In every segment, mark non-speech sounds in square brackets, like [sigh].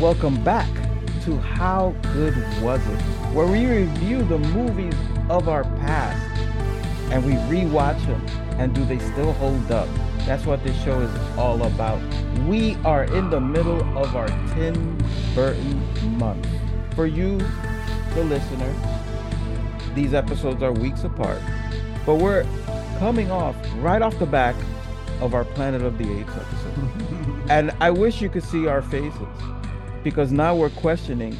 Welcome back to How Good Was It, where we review the movies of our past and we rewatch them and do they still hold up? That's what this show is all about. We are in the middle of our Tim Burton month. For you, the listener, these episodes are weeks apart, but we're coming off right off the back of our Planet of the Apes episode. [laughs] and I wish you could see our faces because now we're questioning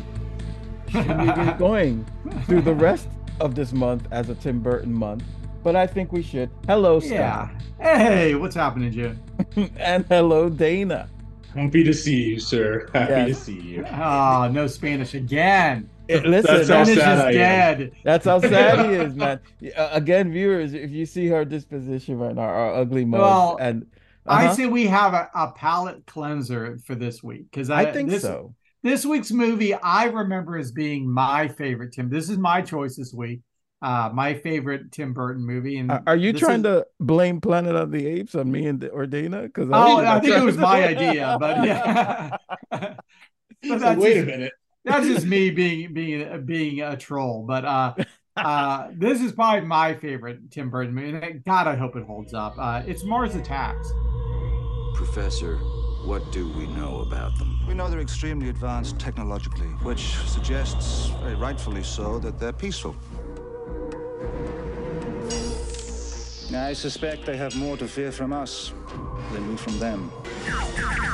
should we be [laughs] going through the rest of this month as a Tim Burton month? But I think we should. Hello, Scott. Yeah. Hey, what's happening, Jim? [laughs] and hello, Dana. Happy to see you, sir. Happy Yes. to see you. Oh, no Spanish again. Eh, Listen, That's how Spanish is sad I am. dead. That's how sad he is, [laughs] man. Uh, again, viewers, if you see her disposition right now, our ugly mugs, Well, and I uh-huh, say we have a, a palate cleanser for this week because I think this, so. This week's movie I remember as being my favorite. Tim, this is my choice this week. Uh, my favorite Tim Burton movie. And Are- Are you trying is- to blame Planet of the Apes on me and or Dana? Because Oh, I think it was my [laughs] idea, but yeah. [laughs] [laughs] But So that's wait a minute. that's just me being being being a troll but uh uh this is probably my favorite tim burton movie god i hope it holds up uh it's mars attacks Professor, what do we know about them? We know they're extremely advanced technologically, which suggests, very rightfully so, that they're peaceful. I suspect they have more to fear from us than we from them.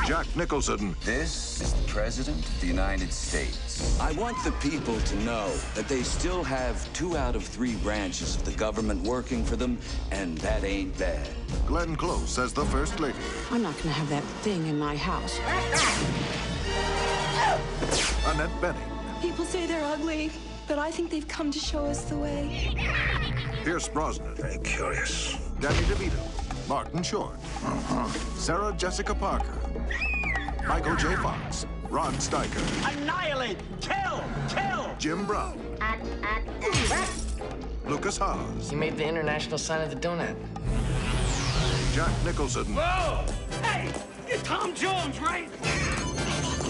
Jack Nicholson, This is the President of the United States. I want the people to know that they still have two out of three branches of the government working for them, and that ain't bad. Glenn Close as the First Lady, I'm not gonna have that thing in my house. Annette Bening, People say they're ugly, but I think they've come to show us the way. Pierce Brosnan, Very curious. Danny DeVito, Martin Short, Uh -huh. Sarah Jessica Parker, Michael J. Fox, Rod Steiger, Annihilate! Kill! Kill! Jim Brown, Lukas Haas, You made the international sign of the donut. Jack Nicholson, Whoa! Hey! You're Tom Jones, right?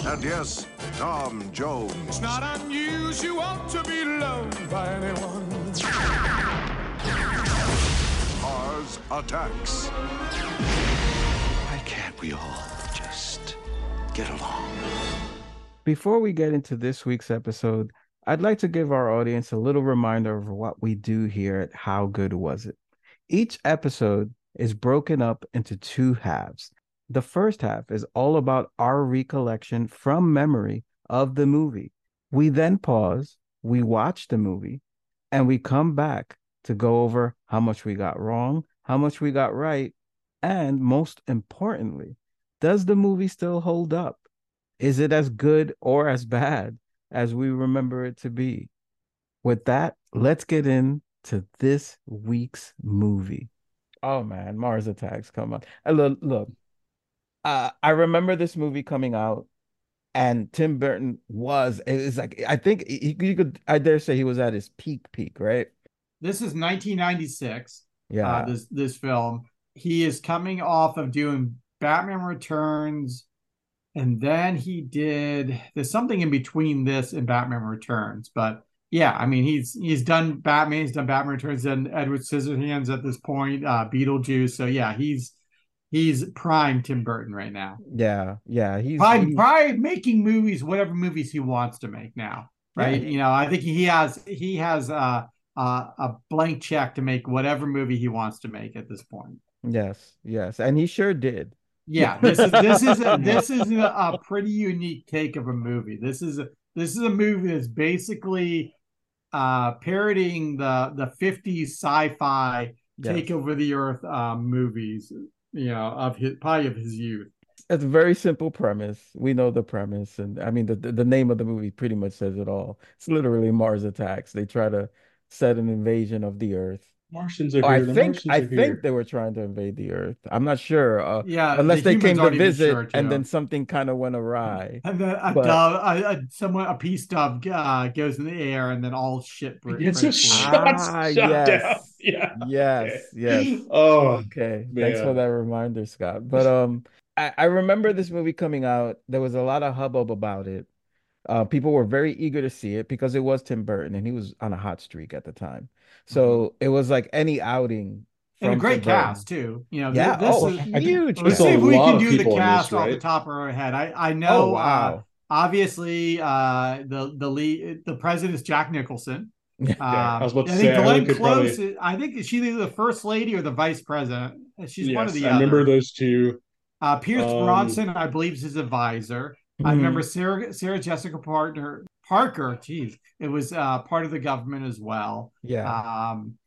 And yes, Tom Jones. It's not unusual to be loved by anyone. Mars Attacks. Why can't we all just get along? Before we get into this week's episode, I'd like to give our audience a little reminder of what we do here at How Good Was It? Each episode is broken up into two halves. The first half is all about our recollection from memory of the movie. We then pause, we watch the movie, and we come back to go over how much we got wrong, how much we got right, and most importantly, does the movie still hold up? Is it as good or as bad as we remember it to be? With that, let's get into this week's movie. Oh man, Mars Attacks, come on. Look, look. Uh, I remember this movie coming out, and Tim Burton was, it was like, I think he, you could, I dare say he was at his peak, peak, right? this is 1996 Yeah. uh this this film he is coming off of doing batman returns and then he did there's something in between this and batman returns but yeah i mean he's he's done batman he's done batman returns and edward scissorhands at this point uh beetlejuice so yeah he's he's prime tim burton right now yeah, yeah. He's, prime he's- prime making movies whatever movies he wants to make now right Yeah. you know i think he has he has uh uh, a blank check to make whatever movie he wants to make at this point. yes, yes. And he sure did. Yeah, this is this is a, this is a, a pretty unique take of a movie. This is a this is a movie that's basically uh parodying the the 50s sci-fi Yes. take over the earth um movies, you know, of his probably of his youth. It's a very simple premise. We know the premise, and I mean the the the name of the movie pretty much says it all. It's literally Mars Attacks. They try to set an invasion of the Earth. Martians are Oh, here. I the think I are think here. they were trying to invade the Earth. I'm not sure, uh, Yeah, unless the they came to visit sure, and then something kind of went awry. And then a But- dove, a, a someone, a peace dove uh, goes in the air, and then all shit breaks. It's just loose. shots Ah, shot yes. down. [laughs] Yeah. Yes, yes. [gasps] Oh, Okay, thanks for that reminder, Scott. But um, I, I remember this movie coming out. There was a lot of hubbub about it. Uh, people were very eager to see it because it was Tim Burton and he was on a hot streak at the time. So it was like any outing and a great Tim Burton. cast too. You know, Yeah, this oh, is huge. Let's see if we can do the in this, cast off the top of our head. I I Oh know. Uh, wow. obviously, uh, the the lead, the president's Jack Nicholson. [laughs] Yeah, I was about to I say, think I Glenn only could Close. probably- I think is she either the first lady or the vice president. She's one of the I remember those two. Uh, Pierce Um, Bronson, I believe, is his advisor. I Mhm. remember Sarah Sarah Jessica Parker, Parker. Geez, it was uh, part of the government as well. Yeah. Um,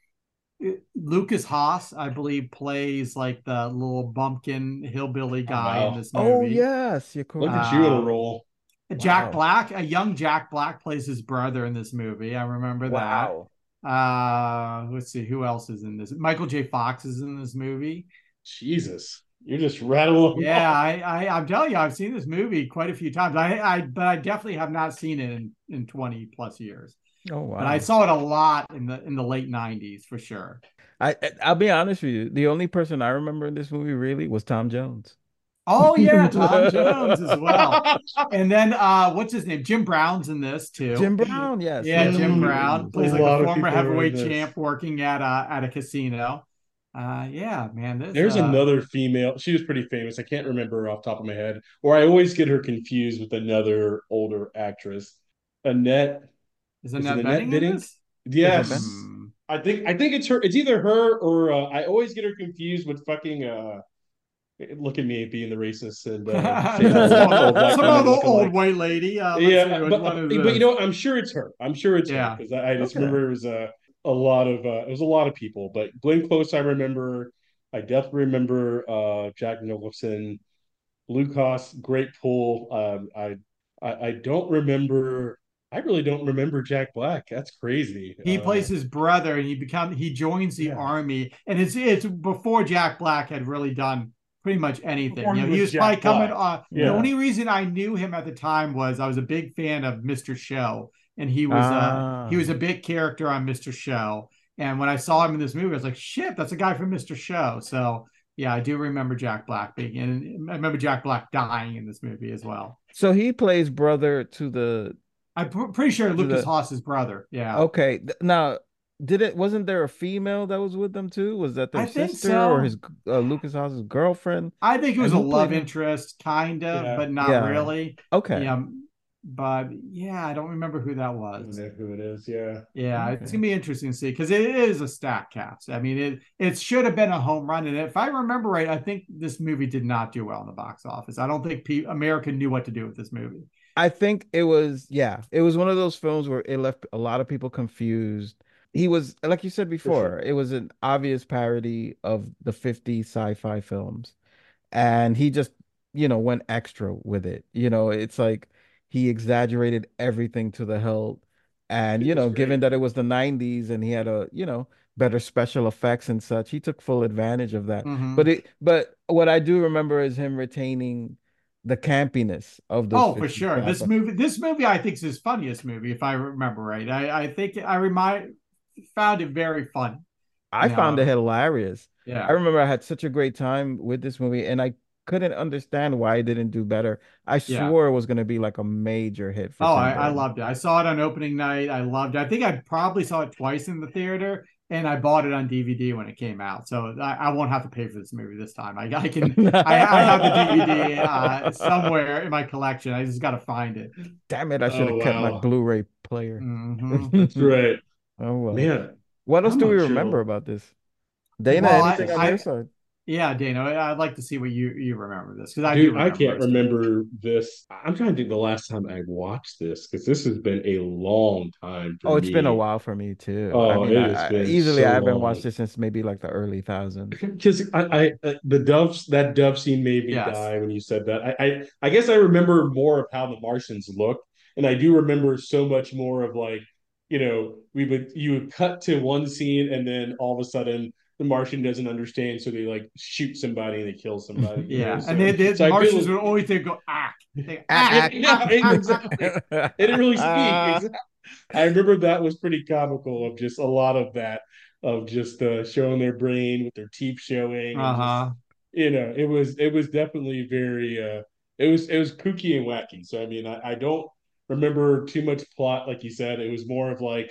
it- Lukas Haas, I believe, plays like the little bumpkin hillbilly guy wow. in this movie. Oh yes, you're Look at you in a Um, role. Jack Wow. Black, a young Jack Black, plays his brother in this movie. I remember Wow. that. Uh, let's see who else is in this. Michael J. Fox is in this movie. Jesus, you're just rattling. Yeah. I, I I'm telling you, I've seen this movie quite a few times. I, I but I definitely have not seen it in, in 20 plus years. Oh wow. But I saw it a lot in the in the late 90s for sure. I I- I'll be honest with you. The only person I remember in this movie really was Tom Jones. Oh [laughs] yeah, Tom Jones as well. And then uh what's his name? Jim Brown's in this too. Jim Brown, yes. Yeah. Jim Brown a plays like a former people are in heavyweight champ working at a at a casino. Uh yeah, man. This, There's uh, another female. She was pretty famous. I can't remember her off the top of my head, or I always get her confused with another older actress, Annette. Is is Annette it Annette Bening in Bening? this? Yes. I think I think it's her. It's either her or uh, I always get her confused with fucking. uh Look at me being the racist and uh, saying all some the old black other old alike. white lady. Uh, yeah, which but, but you this? know, I'm sure it's her. I'm sure it's Yeah. her because I, I just Okay. remember it was a a lot of uh, it was a lot of people. But Glenn Close, I remember. I definitely remember uh, Jack Nicholson, Lukas, great pull. Um, I, I I don't remember. I really don't remember Jack Black. That's crazy. He Uh, plays his brother, and he become he joins the Yeah. army, and it's it's before Jack Black had really done pretty much anything. You know, he was was probably Jack coming. Black. Uh, Yeah. The only reason I knew him at the time was I was a big fan of Mr. Show, and he was Ah. uh he was a big character on Mr. Show. And when I saw him in this movie, I was like, "Shit, that's a guy from Mr. Show." So yeah, I do remember Jack Black being, and I remember Jack Black dying in this movie as well. So he plays brother to the I'm pr- pretty sure Lukas the- Haas's brother. Yeah. Okay. Now, did it wasn't there a female that was with them too? Was that their I sister so. or his uh, Lukas Haas's girlfriend? I think it was a And who love him? interest, kind of, Yeah. but not Yeah. really. Okay. Yeah, but yeah, I don't remember who that was. know who it is. Yeah. Yeah, Okay. it's gonna be interesting to see because it is a stack cast. I mean, it it should have been a home run, and if I remember right, I think this movie did not do well in the box office. I don't think pe- America knew what to do with this movie. I think it was yeah, it was one of those films where it left a lot of people confused. He was like you said before, it was an obvious parody of the 50 sci-fi films. And he just, you know, went extra with it. You know, it's like he exaggerated everything to the hilt. And, It you know, great. given that it was the 90s and he had a, you know, better special effects and such, he took full advantage of that. Mhm. But it but what I do remember is him retaining the campiness of those Oh, for 50s sure. This movie, this movie, I think is his funniest movie, if I remember right. I, I think I remind found it very fun. I found Yeah. it hilarious. Yeah. I remember I had such a great time with this movie, and I couldn't understand why it didn't do better. I Yeah. swore it was going to be like a major hit for Oh, I, I loved it. I saw it on opening night. I loved it. I think I probably saw it twice in the theater, and I bought it on DVD when it came out. So I, I won't have to pay for this movie this time. I, I can. [laughs] I, I have the DVD uh, somewhere in my collection. I just got to find it. Damn it! I should have Oh, kept my. Blu-ray player. Mhm. [laughs] That's right. Oh well. Man, What else I'm do we not sure. remember about this? Dana, Well, I- anything on I- your side? Yeah, Dana, I- I'd like to see what you you remember this because I dude, do I can't this. remember this. I'm trying to think the last time I watched this because this has been a long time. For Oh, it's been a while for me too. Oh, I mean, it I- has I- been easily so I haven't long. watched it since maybe like the early thousands. [laughs] because I, I uh, the doves that dove scene made me Yes. die when you said that. I, I I guess I remember more of how the Martians looked, and I do remember so much more of like you know we would you would cut to one scene and then all of a sudden the Martian doesn't understand, so they like shoot somebody and they kill somebody. [laughs] Yeah, know? So- and they, they so I feel- Martians would always they go ah, They, Yeah, ack, yeah, ack, exactly. They didn't really speak. Exactly. I remember that was pretty comical of just a lot of that of just uh, showing their brain with their teeth showing. Uh huh. just- you know, it was it was definitely very uh it was it was kooky and wacky. So I mean, I, I don't remember too much plot, like you said. It was more of like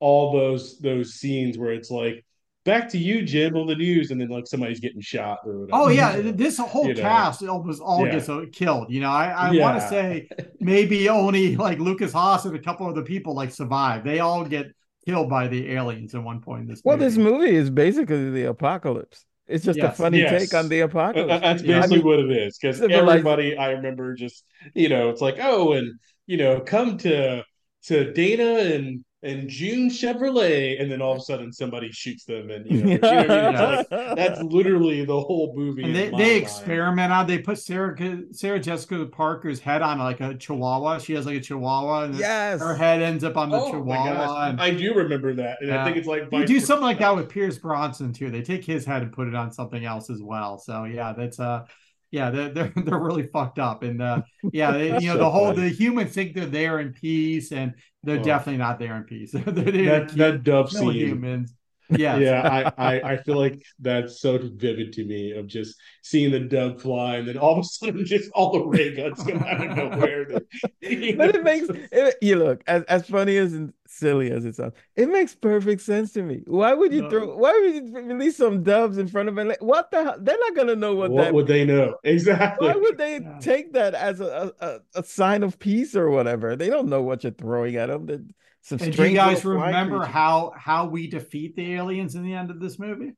all those those scenes where it's like back to you, Jim, on the news, and then like somebody's getting shot or whatever. Oh yeah, [laughs] this whole you know. cast almost all Yeah. gets uh, killed. You know, I, I Yeah. want to say maybe only like Lukas Haas and a couple of the people like survive. They all get killed by the aliens at one point in this. Well, movie. this movie is basically the apocalypse. It's just a funny Yes. take on the Uh, apocalypse. uh, That's Yeah. I basically mean, what it is. Because everybody, I remember, just you know, it's like, oh, and you know, come to to Dana and and June Chevrolet, and then all of a sudden somebody shoots them, and you know, you know I mean? Like, [laughs] that's literally the whole movie. and they, they experiment on. They put Sarah Sarah Jessica Parker's head on like a chihuahua. She has like a chihuahua, and Yes. her head ends up on the Oh chihuahua. and- I do remember that, and I think it's like you do something like that with Pierce Bronson too. They take his head and put it on something else as well. So yeah, that's uh yeah, they're they're, [laughs] they're really fucked up. And uh yeah, they, you know, So the whole funny. the humans think they're there in peace and they're Oh. definitely not there in peace. [laughs] they're there to that that dove scene. humans. Yes. Yeah, I, I I feel like that's so vivid to me of just seeing the dove fly and then all of a sudden just all the ray guns come out of nowhere. You [laughs] but know, it makes it, you look as as funny as and silly as it sounds. It makes perfect sense to me. Why would you No. throw? Why would you release some doves in front of it? What the? hell? They're not gonna know what, what that. would they know exactly? why would they Yeah. take that as a, a a- a sign of peace or whatever? They don't know what you're throwing at them. They're some And do you guys remember creatures. how how we defeat the aliens in the end of this movie?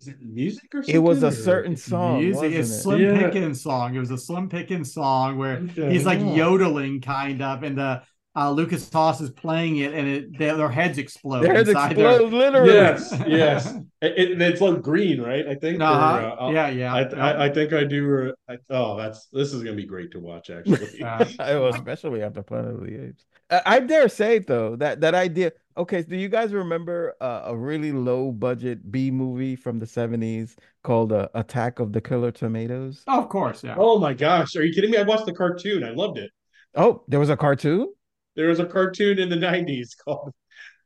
Is it music or something? It was a certain song, Music wasn't is it? Slim Yeah. Pickens song. It was a Slim Pickens song where Okay. he's like Yeah. yodeling kind of, and the uh, Lukas Haas is playing it, and it their, their heads explode. Their heads inside explode, literally. Yes, [laughs] yes. It, it- it's like green, right? I think. Their... Uh-huh. uh, yeah, yeah. I, yeah. I I think I do. I, oh, that's this is gonna be great to watch. Actually, Uh, [laughs] especially after Planet of the Apes. Uh, I dare say though that that idea. Okay, do you guys remember uh, a really low budget B movie from the seventies called uh, Attack of the Killer Tomatoes? oh, of course, yeah. oh my gosh, are you kidding me? I watched the cartoon. I loved it. Oh, there was a cartoon. There was a cartoon in the '90s [laughs] called.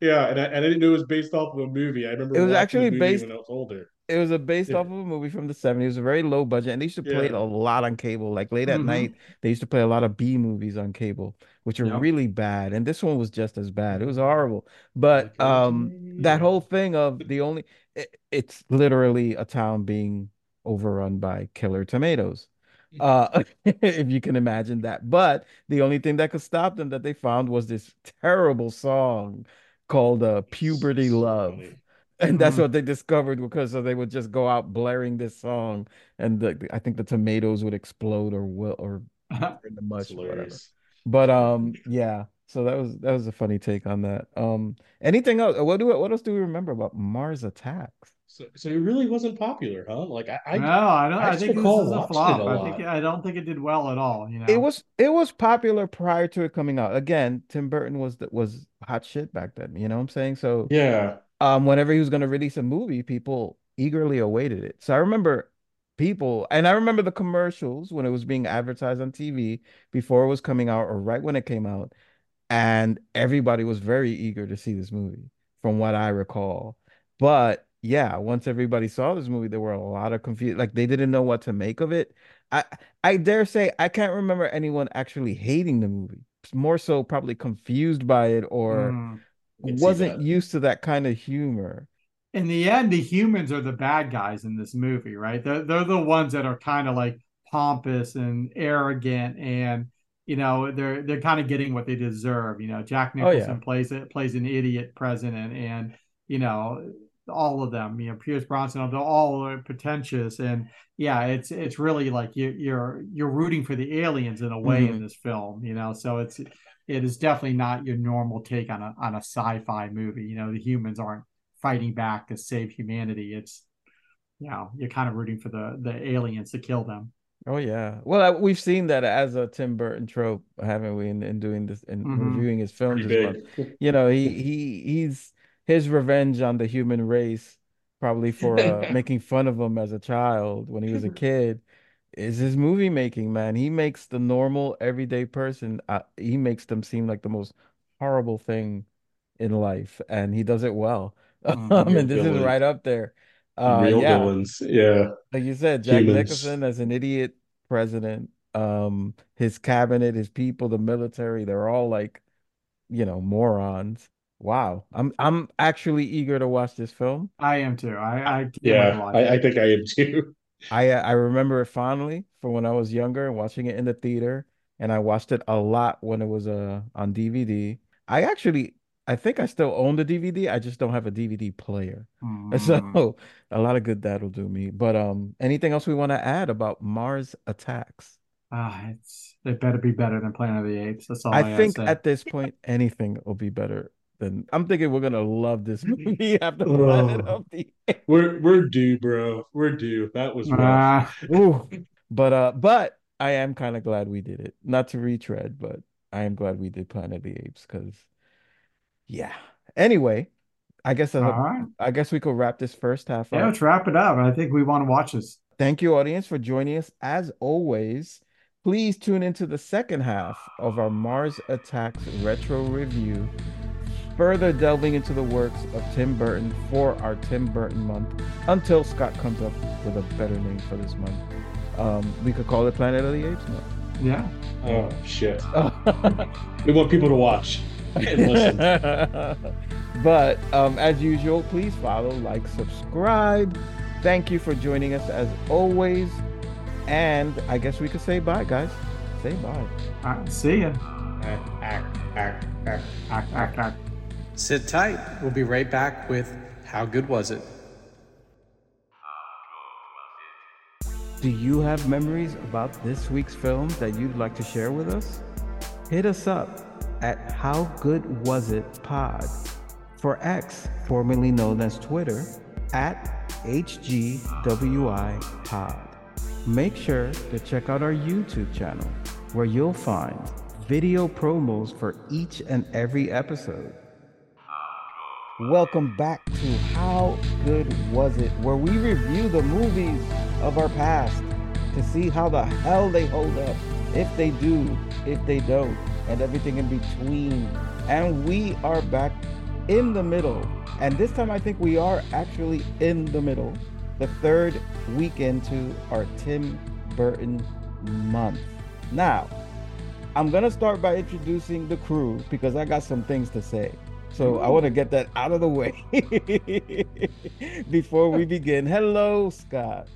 Yeah, and I, and I didn't know it was based off of a movie. I remember It was watching the actually movie based- when I was older. It was a based Yeah. off of a movie from the seventies. It was a very low budget, and they used to play it a lot on cable. Like late at Mhm. night, they used to play a lot of B movies on cable, which are Yep. really bad. And this one was just as bad. It was horrible. But um, that whole thing of the only it, it's literally a town being overrun by killer tomatoes. Uh, [laughs] if you can imagine that. But the only thing that could stop them that they found was this terrible song called uh, Puberty Love. And that's Mhm. what they discovered because so they would just go out blaring this song, and the, I think the tomatoes would explode or will or [laughs] in the mush or whatever. But um, yeah. So that was that was a funny take on that. Um, anything else? What do we, what else do we remember about Mars Attacks? So, so it really wasn't popular, huh? Like I, I no, I don't. I I, think this is a flop. a I think. I don't think it did well at all. You know, It was it was popular prior to it coming out. Again, Tim Burton was was hot shit back then. You know what I'm saying? So yeah. Um, whenever he was going to release a movie, people eagerly awaited it. So I remember people, and I remember the commercials when it was being advertised on TV before it was coming out or right when it came out, and everybody was very eager to see this movie, from what I recall. But yeah, once everybody saw this movie, there were a lot of confused, Like they didn't know what to make of it. I I dare say I can't remember anyone actually hating the movie. More so, probably confused by it or Mm. Can wasn't that. used to that kind of humor. in the end, the humans are the bad guys in this movie, right? They're they're the ones that are kind of like pompous and arrogant, and you know they're they're kind of getting what they deserve. You know, Jack Oh, yeah. Nicholson plays it plays an idiot president, and you know all of them. You know, Pierce Bronson, they're all are pretentious, and yeah, it's it's really like you you're you're rooting for the aliens in a way Mm-hmm. in this film. You know, so it's it is definitely not your normal take on a on a sci-fi movie. You know, the humans aren't fighting back to save humanity. It's you know, you're kind of rooting for the the aliens to kill them. Oh yeah. Well, uh, we've seen that as a Tim Burton trope, haven't we? In, in doing this and Mhm. reviewing his films as well. [laughs] You know, he he he's his revenge on the human race, probably for uh, [laughs] making fun of him as a child when he was a kid, is his movie making, man. He makes the normal everyday person, uh, he makes them seem like the most horrible thing in life, and he does it well. [laughs] Mhm. Um, and this is right up there. Uh, Real yeah. villains. Yeah. Like you said, Jack Humans. Nicholson as an idiot president, um, his cabinet, his people, the military, they're all like, you know, morons. Wow. I'm I'm actually eager to watch this film. I am too. I, I can't wait to Yeah. watch I, it. I think I am too. [laughs] I uh, I remember it fondly from when I was younger and watching it in the theater, and I watched it a lot when it was uh on DVD. I actually I think I still own the DVD. I just don't have a DVD player. Mm. [laughs] So a lot of good that'll do me. But um, anything else we want to add about Mars Attacks? Ah, it's it better be better than Planet of the Apes. That's all I, I think at this point anything will be better than I'm thinking we're gonna love this [laughs] movie after Planet Oh. of the We're we're due, bro. We're due. That was rough. Ah, [laughs] But uh, but I am kind of glad we did it. Not to retread, but I am glad we did Planet of the Apes because, yeah. Anyway, I guess uh, all right. I guess we could wrap this first half Yeah, up. let's wrap it up. I think we want to watch this. Thank you, audience, for joining us. As always, please tune into the second half of our Mars Attacks retro review, further delving into the works of Tim Burton for our Tim Burton month until Scott comes up with a better name for this month. Um, we could call it Planet of the Apes month. Yeah. Oh shit. [laughs] We want people to watch and listen. [laughs] but um, as usual, please follow, like, subscribe. Thank you for joining us as always. And I guess we could say bye, guys. Say bye. All right, see ya. Act, act, act, act. Act, act, act. Sit tight. We'll be right back with How Good Was It? Do you have memories about this week's film that you'd like to share with us? Hit us up at How Good Was It Pod for X, formerly known as Twitter, at HGWI Pod. Make sure to check out our YouTube channel where you'll find video promos for each and every episode. Welcome back to How Good Was It, where we review the movies of our past to see how the hell they hold up, if they do, if they don't, and everything in between. And we are back in the middle. And this time I think we are actually in the middle, the third week into our Tim Burton month. Now, I'm going to start by introducing the crew because I got some things to say. So I want to get that out of the way [laughs] before we begin. Hello, Scott.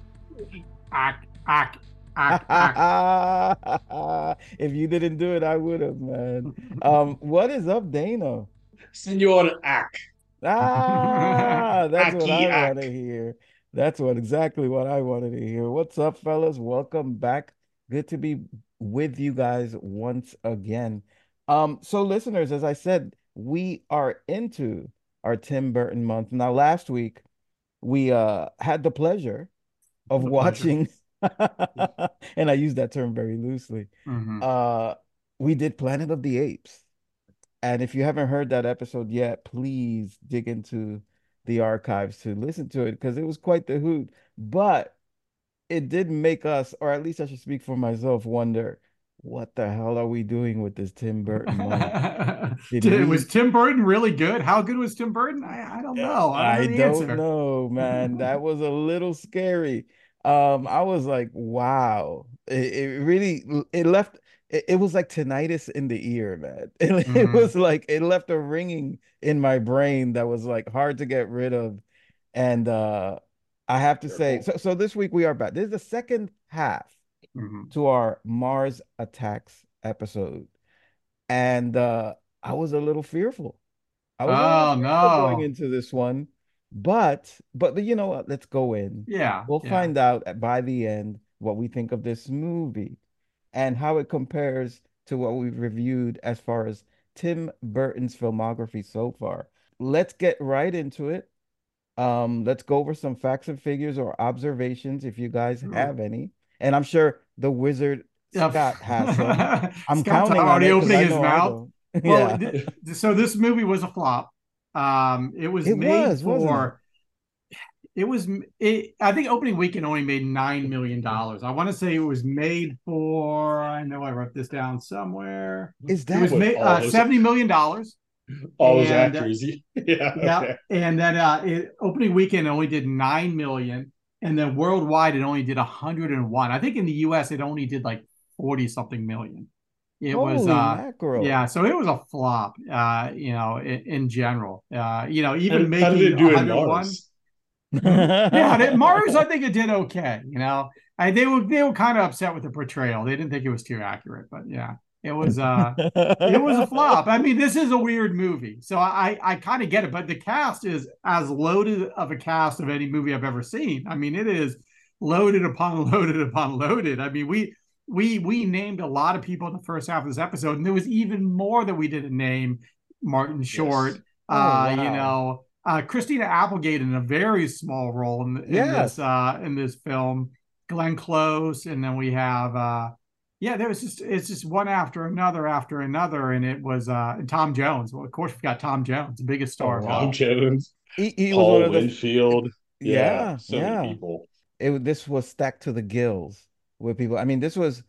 Act, act, act, act. if you didn't do it, I would have, man. Um, what is up, Dana? Senor Ack. Ah, [laughs] that's what I ak. want to hear. That's what exactly what I wanted to hear. What's up, fellas? Welcome back. Good to be with you guys once again. Um, so listeners, as I said, we are into our Tim Burton month. Now, last week we uh had the pleasure of The pleasure. watching, [laughs] and I use that term very loosely. Mhm. Uh, we did Planet of the Apes. And if you haven't heard that episode yet, please dig into the archives to listen to it because it was quite the hoot. But it did make us, or at least I should speak for myself, wonder what the hell are we doing with this Tim Burton? [laughs] Did Did- we- was Tim Burton really good? How good was Tim Burton? I, I don't know. I I don't know the don't know, man. [laughs] That was a little scary. Um, I was like, wow. It, it really it left it, it was like tinnitus in the ear, man. [laughs] It, it Mhm. was like it left a ringing in my brain that was like hard to get rid of. And uh I have to say, so so this week we are back. This is the second half Mhm. to our Mars Attacks episode. And uh I was a little fearful. I was Oh, fearful going into this one. But but but you know what? Let's go in. Yeah. We'll yeah. find out by the end what we think of this movie and how it compares to what we've reviewed as far as Tim Burton's filmography so far. Let's get right into it. Um, let's go over some facts and figures or observations if you guys have any. And I'm sure the wizard Yeah. Scott has some. [laughs] I'm Scott's counting already it 'cause opening his mouth. don't. [laughs] Well, Yeah. th- th- so this movie was a flop. Um, it was It made was, for. It was. It, I think opening weekend only made nine million dollars. I want to say it was made for. I know I wrote this down somewhere. Is It that was What, made uh, seventy million dollars. All those And, uh, actors. [laughs] Yeah. Yeah, okay. and then uh, it, opening weekend only did nine million, and then worldwide it only did hundred and one. I think in the U.S. it only did like forty something million. It was uh, mackerel. yeah, so it was a flop. Uh, you know, in, in general, uh, you know, even How- how making did it do in 101 Mars? [laughs] yeah, it- Mars, I [laughs] think it did okay. You know, I, they were they were kind of upset with the portrayal. They didn't think it was too accurate, but yeah, it was uh, it was a flop. I mean, this is a weird movie, so I I kind of get it. But the cast is as loaded of a cast of any movie I've ever seen. I mean, it is loaded upon [laughs] loaded upon loaded. I mean, we we we named a lot of people in the first half of this episode, and there was even more that we didn't name. Martin Short, Oh, uh, you know, uh, Christina Applegate in a very small role in, in Yes. this uh, in this film. Glenn Close, and then we have uh, yeah, there was just it's just one after another after another, and it was uh, and Tom Jones. Well, of course, we got Tom Jones, the biggest star. of all. Tom Jones, He, he was Paul one of the Winfield. Yeah, Yeah, so yeah. many people. it this was stacked to the gills with people. I mean, this was,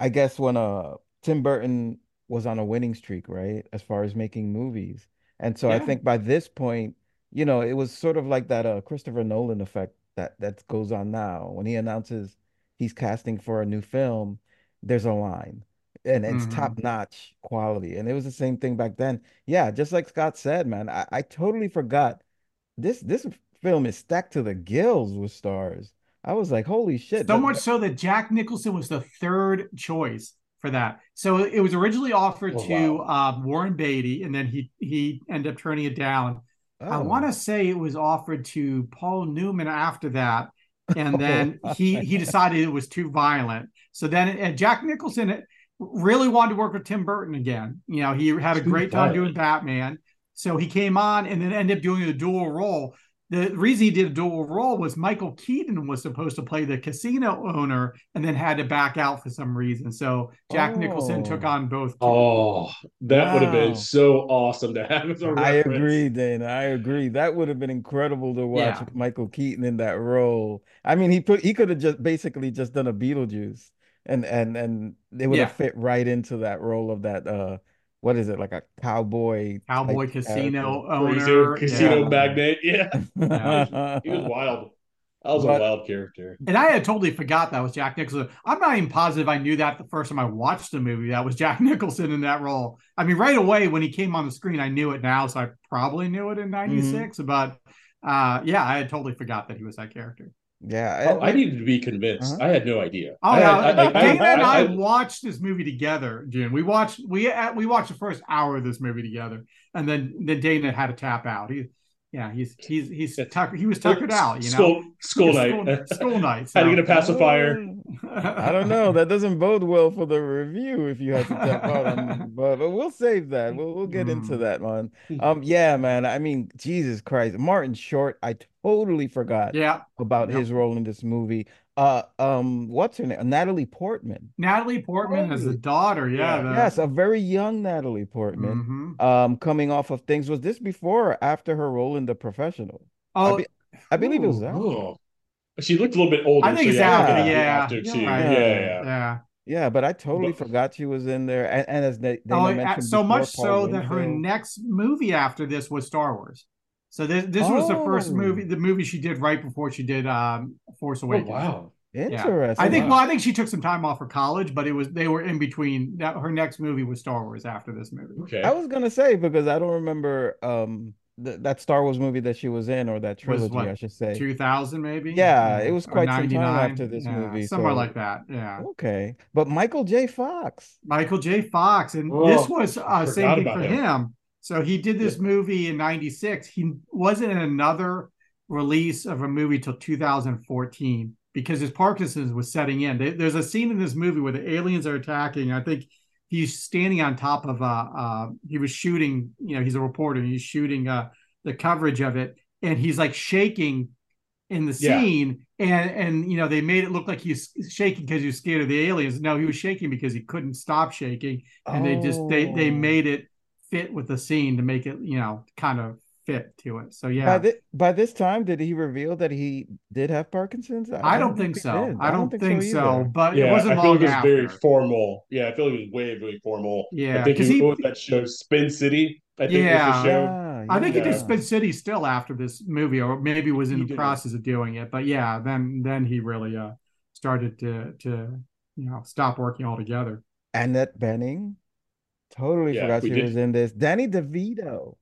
I guess, when uh Tim Burton was on a winning streak, right? As far as making movies. And so I think by this point, you know, it was sort of like that uh Christopher Nolan effect that that goes on now. When he announces he's casting for a new film, there's a line. And it's Mhm. top-notch quality. And it was the same thing back then. Yeah, just like Scott said, man, I, I totally forgot this this film is stacked to the gills with stars. I was like, holy shit. So much so that Jack Nicholson was the third choice for that. So it was originally offered Oh, to uh, Warren Beatty, and then he he ended up turning it down. I Oh. want to say it was offered to Paul Newman after that, [laughs] and then he he decided it was too violent. So then and Jack Nicholson uh, really wanted to work with Tim Burton again. You know, he had a Too great time doing. Batman. So he came on and then ended up doing a dual role. The reason he did a dual role was Michael Keaton was supposed to play the casino owner and then had to back out for some reason. So Jack Nicholson Oh. took on both. Oh, that would have been so awesome to have as a I reference. agree, Dana. I agree. That would have been incredible to watch Yeah. Michael Keaton in that role. I mean, he put he could have just basically just done a Beetlejuice and and and they would have Yeah. fit right into that role of that uh what is it, like a cowboy Cowboy type casino Cruiser, owner. casino yeah. magnate. [laughs] Yeah, character. he was [laughs] wild. That was But- a wild character. And I had totally forgot that was Jack Nicholson. I'm not even positive I knew that the first time I watched the movie. That was Jack [laughs] Nicholson in that role. I mean, right away when he came on the screen, I knew it now, so I probably knew it in '96. But uh, yeah, I had totally forgot that he was that character. Yeah, Oh, I needed to be convinced. Uh-huh. I had no idea. Oh I yeah, had- I- I- Dana and I, I- watched this movie together, June. We watched we uh, we watched the first hour of this movie together, and then then Dana had to tap out. He, yeah, he's he's he's tuck, he was tuckered out. You know, School, school School- night. school night, Had to so- get a pacifier. I don't know. That doesn't bode well for the review if you have to tap out on, [laughs] but, but we'll save that. We'll we'll get into Mm. that one. [laughs] Um, yeah, man. I mean, Jesus Christ, Martin Short. I totally forgot yeah, about Yep. his role in this movie. Uh, um, what's her name? Natalie Portman. Natalie Portman as the Holy- daughter. Yeah, Yeah. the- Yes, a very young Natalie Portman. Mhm. Um, coming off of things. Was this before or after her role in The Professional? Oh, be- I believe it was ooh. After. Oh. She looked a little bit older. I think so it's yeah, after. yeah. yeah, Yeah, after too. right. Yeah, yeah. yeah. Yeah, but I totally But- forgot she was in there. And, and as they, they Oh, mentioned so before, much Paul so that her next movie after this was Star Wars. So this this was the first Oh. movie, the movie she did right before she did um, Force Oh, Awakens. wow. Yeah. Interesting. I think. wow. Well, I think she took some time off for college, but it was they were in between. That her next movie was Star Wars after this movie. Okay. I was gonna say because I don't remember um th that Star Wars movie that she was in or that Was trilogy, what, I should say. Two thousand maybe. Yeah, it was Or quite some time after this Yeah, movie, somewhere so- like that. Yeah. Okay, but Michael J. Fox. Michael J. Fox, and Oh, this was uh, same thing for him. him. So he did this movie in '96. He wasn't in another release of a movie till 2014 because his Parkinson's was setting in. There's a scene in this movie where the aliens are attacking. I think he's standing on top of uh, uh he was shooting. You know, he's a reporter. And he's shooting uh the coverage of it, and he's like shaking in the Yeah. scene and and you know they made it look like he's shaking because he was scared of the aliens no he was shaking because he couldn't stop shaking and they just they they Oh. made it fit with the scene to make it you know kind of fit to it so By, yeah by this time, did he reveal that he did have Parkinson's? i don't think he so did. i don't think so either. but it wasn't I feel long like it was after very formal. Yeah, I feel like it was way, very formal. Yeah, I think 'cause he, he- what was that show Spin City. I think Yeah. was the show. Yeah, I think he did. Spin City still after this movie, or maybe was in He the did. process of doing it. But yeah, then then he really uh started to to you know stop working altogether. Annette Bening. Totally Yeah, forgot she did- was in this. Danny DeVito.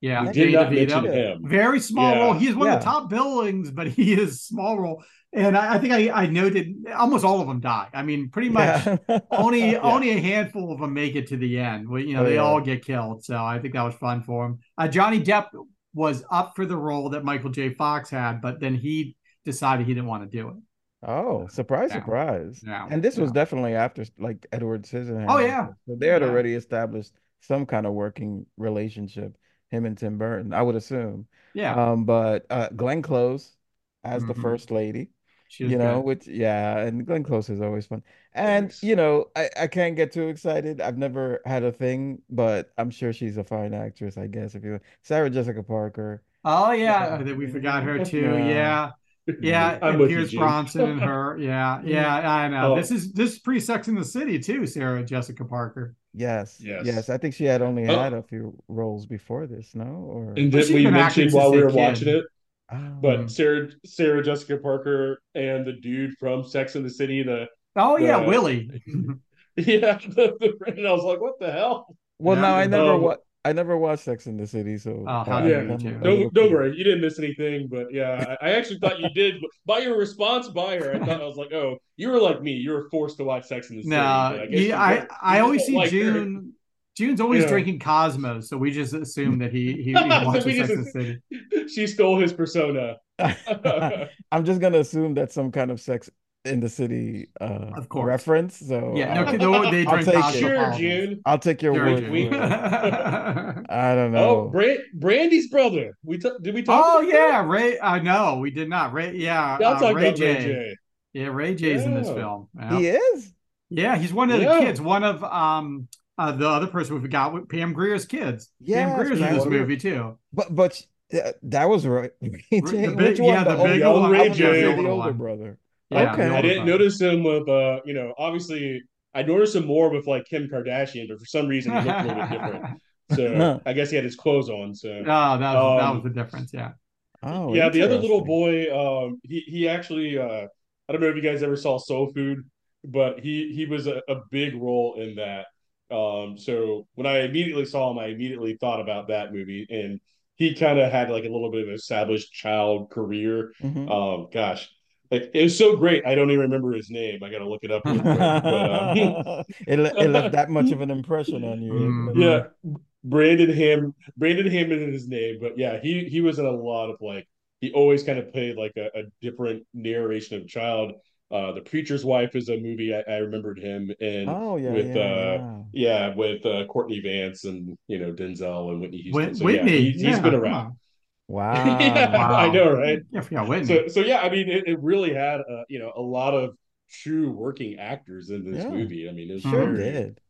Yeah, We did not mention him. Very small Yeah. role. He's one of the top billings, but he is small role. And I, I think I, I noted almost all of them die. I mean, pretty much Yeah. [laughs] only only a handful of them make it to the end. Well, You know, Oh, they yeah. all get killed. So I think that was fun for him. Uh, Johnny Depp was up for the role that Michael J. Fox had, but then he decided he didn't want to do it. Oh, surprise, Yeah. surprise. Yeah, And this was definitely after like Edward Scissorhands. Oh, yeah. So they had Yeah. already established some kind of working relationship, him and Tim Burton, I would assume. Yeah, Um, but uh Glenn Close as the Mhm. first lady, she you know, good. which yeah, and Glenn Close is always fun. And you know, I, I can't get too excited. I've never had a thing, but I'm sure she's a fine actress, I guess. If you Sarah Jessica Parker. Oh yeah, I think we forgot her [laughs] too. Yeah. Yeah, yeah, [laughs] I'm and with Pierce Gene. Bronson and her. [laughs] Yeah, yeah, I know. Oh. This is this is pretty Sex in the City too. Sarah Jessica Parker. Yes, Yes. yes. I think she had only Oh. had a few roles before this, no? Or And Well, then she's we been acting mentioned while we were kid. watching it, Oh. but Sarah Sarah Jessica Parker and the dude from Sex in the City, the Oh yeah, Willie. [laughs] yeah, the, the, and I was like, what the hell? Well, Yeah. no, I never Um, wa- I never watched Sex in the City, so Oh, how uh, Yeah. you, I'm Jim. a Don't, don't worry, you didn't miss anything. But yeah, I, I actually thought you did. but By your response by her, I thought I was like, oh, you were like me. You were forced to watch Sex in the City. No, I guess yeah, I I always see like her. June. June's always Yeah. drinking Cosmos, so we just assume that he he, he [laughs] watches we Sex just- in the City. [laughs] She stole his persona. [laughs] I'm just gonna assume that's some kind of Sex in the City uh Of course. reference. So Yeah, I'll, no, no, they I'll drink take Sure, June. I'll take your word June. [laughs] I don't Oh, know. Brand, Brandy's brother. We t- did we talk? oh about yeah, Ray. I uh, know we did not. Ray. Yeah. Yeah, uh, Ray about J. Ray J. Yeah, Ray J's in this film. Yeah. He is? Yeah, he's one of the Yeah. kids. One of um uh, the other person we forgot, with Pam Grier's kids. Yes, Pam Grier's in this Grier. movie too. But but uh, that was right. Ray J. the big- [laughs] Which one? yeah, the older big one. one? Ray I J. say The the older older brother. Yeah, Okay. I didn't notice him with uh, you know, obviously I noticed him more with like Kim Kardashian, but for some reason he looked a little bit different. [laughs] So I guess he had his clothes on. So Oh, that was that Um, was the difference. Yeah. Oh, yeah, the other little boy, um, he he actually uh, I don't know if you guys ever saw Soul Food, but he he was a, a big role in that. Um, so when I immediately saw him, I immediately thought about that movie, and he kind of had like a little bit of an established child career. Mhm. Um, gosh, like it was so great. I don't even remember his name. I got to look it up. Real quick. but, um, [laughs] it, it left that much of an impression on you. Mhm. yeah, Brandon Ham, Brandon Hammond is his name, but yeah, he he was in a lot of like he always kind of played like a, a different narration of a child. Uh, the Preacher's Wife is a movie I, I remembered him in Oh yeah, with yeah, uh yeah. yeah with uh, Courtney Vance and you know Denzel and Whitney Houston. Whit- so Whitney. yeah, he's, he's yeah, been come around. On. Wow. yeah, [laughs] Wow. I know, right? Yeah, I forgot Whitney. So so yeah, I mean, it, it really had uh, you know a lot of true working actors in this Yeah. movie. I mean, it Sure very- did.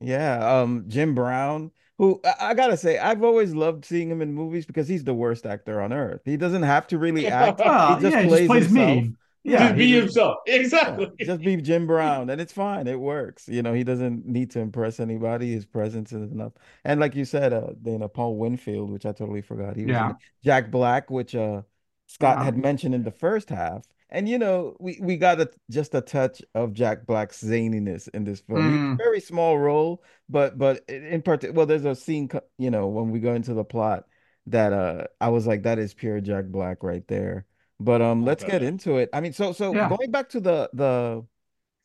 Yeah, um, Jim Brown, who I, I gotta say, I've always loved seeing him in movies because he's the worst actor on earth. He doesn't have to really [laughs] act. Well, he just yeah, he plays just plays himself. Yeah, Just be just- himself. [laughs] yeah, Exactly. just be Jim Brown, and it's fine. It works. You know, he doesn't need to impress anybody. His presence is enough. And like you said, uh, Dana Paul Winfield, which I totally forgot. He was Yeah. Jack Black, which uh Scott Yeah. had mentioned in the first half. And you know, we we got a, just a touch of Jack Black's zaniness in this film. Mm. very small role, but but in in part, well, there's a scene, you know, when we go into the plot that uh I was like, that is pure Jack Black right there. But um, let's get into it. I mean, so so Yeah. going back to the the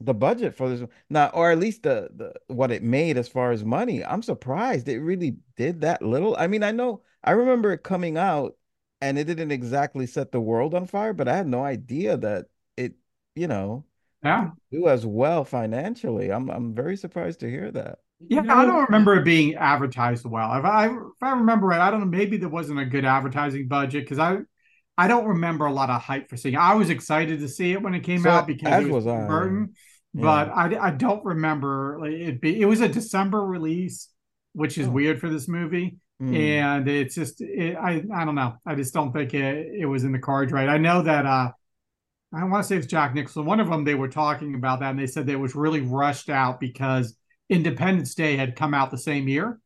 the budget for this now, or at least the the what it made as far as money. I'm surprised it really did that little. I mean, I know I remember it coming out and it didn't exactly set the world on fire, but I had no idea that it, you know, Yeah. do as well financially. I'm I'm very surprised to hear that. Yeah, I don't remember it being advertised well. If I if I remember right, I don't know. Maybe there wasn't a good advertising budget because I I don't remember a lot of hype for seeing. it. I was excited to see it when it came So, out because it was, was I. Burton, but I I don't remember like, it. Be, it was a December release, which is Oh. weird for this movie, Mm. and it's just it, I I don't know. I just don't think it it was in the cards right. I know that uh I want to say it's Jack Nicholson. One of them they were talking about that, and they said that it was really rushed out because Independence Day had come out the same year.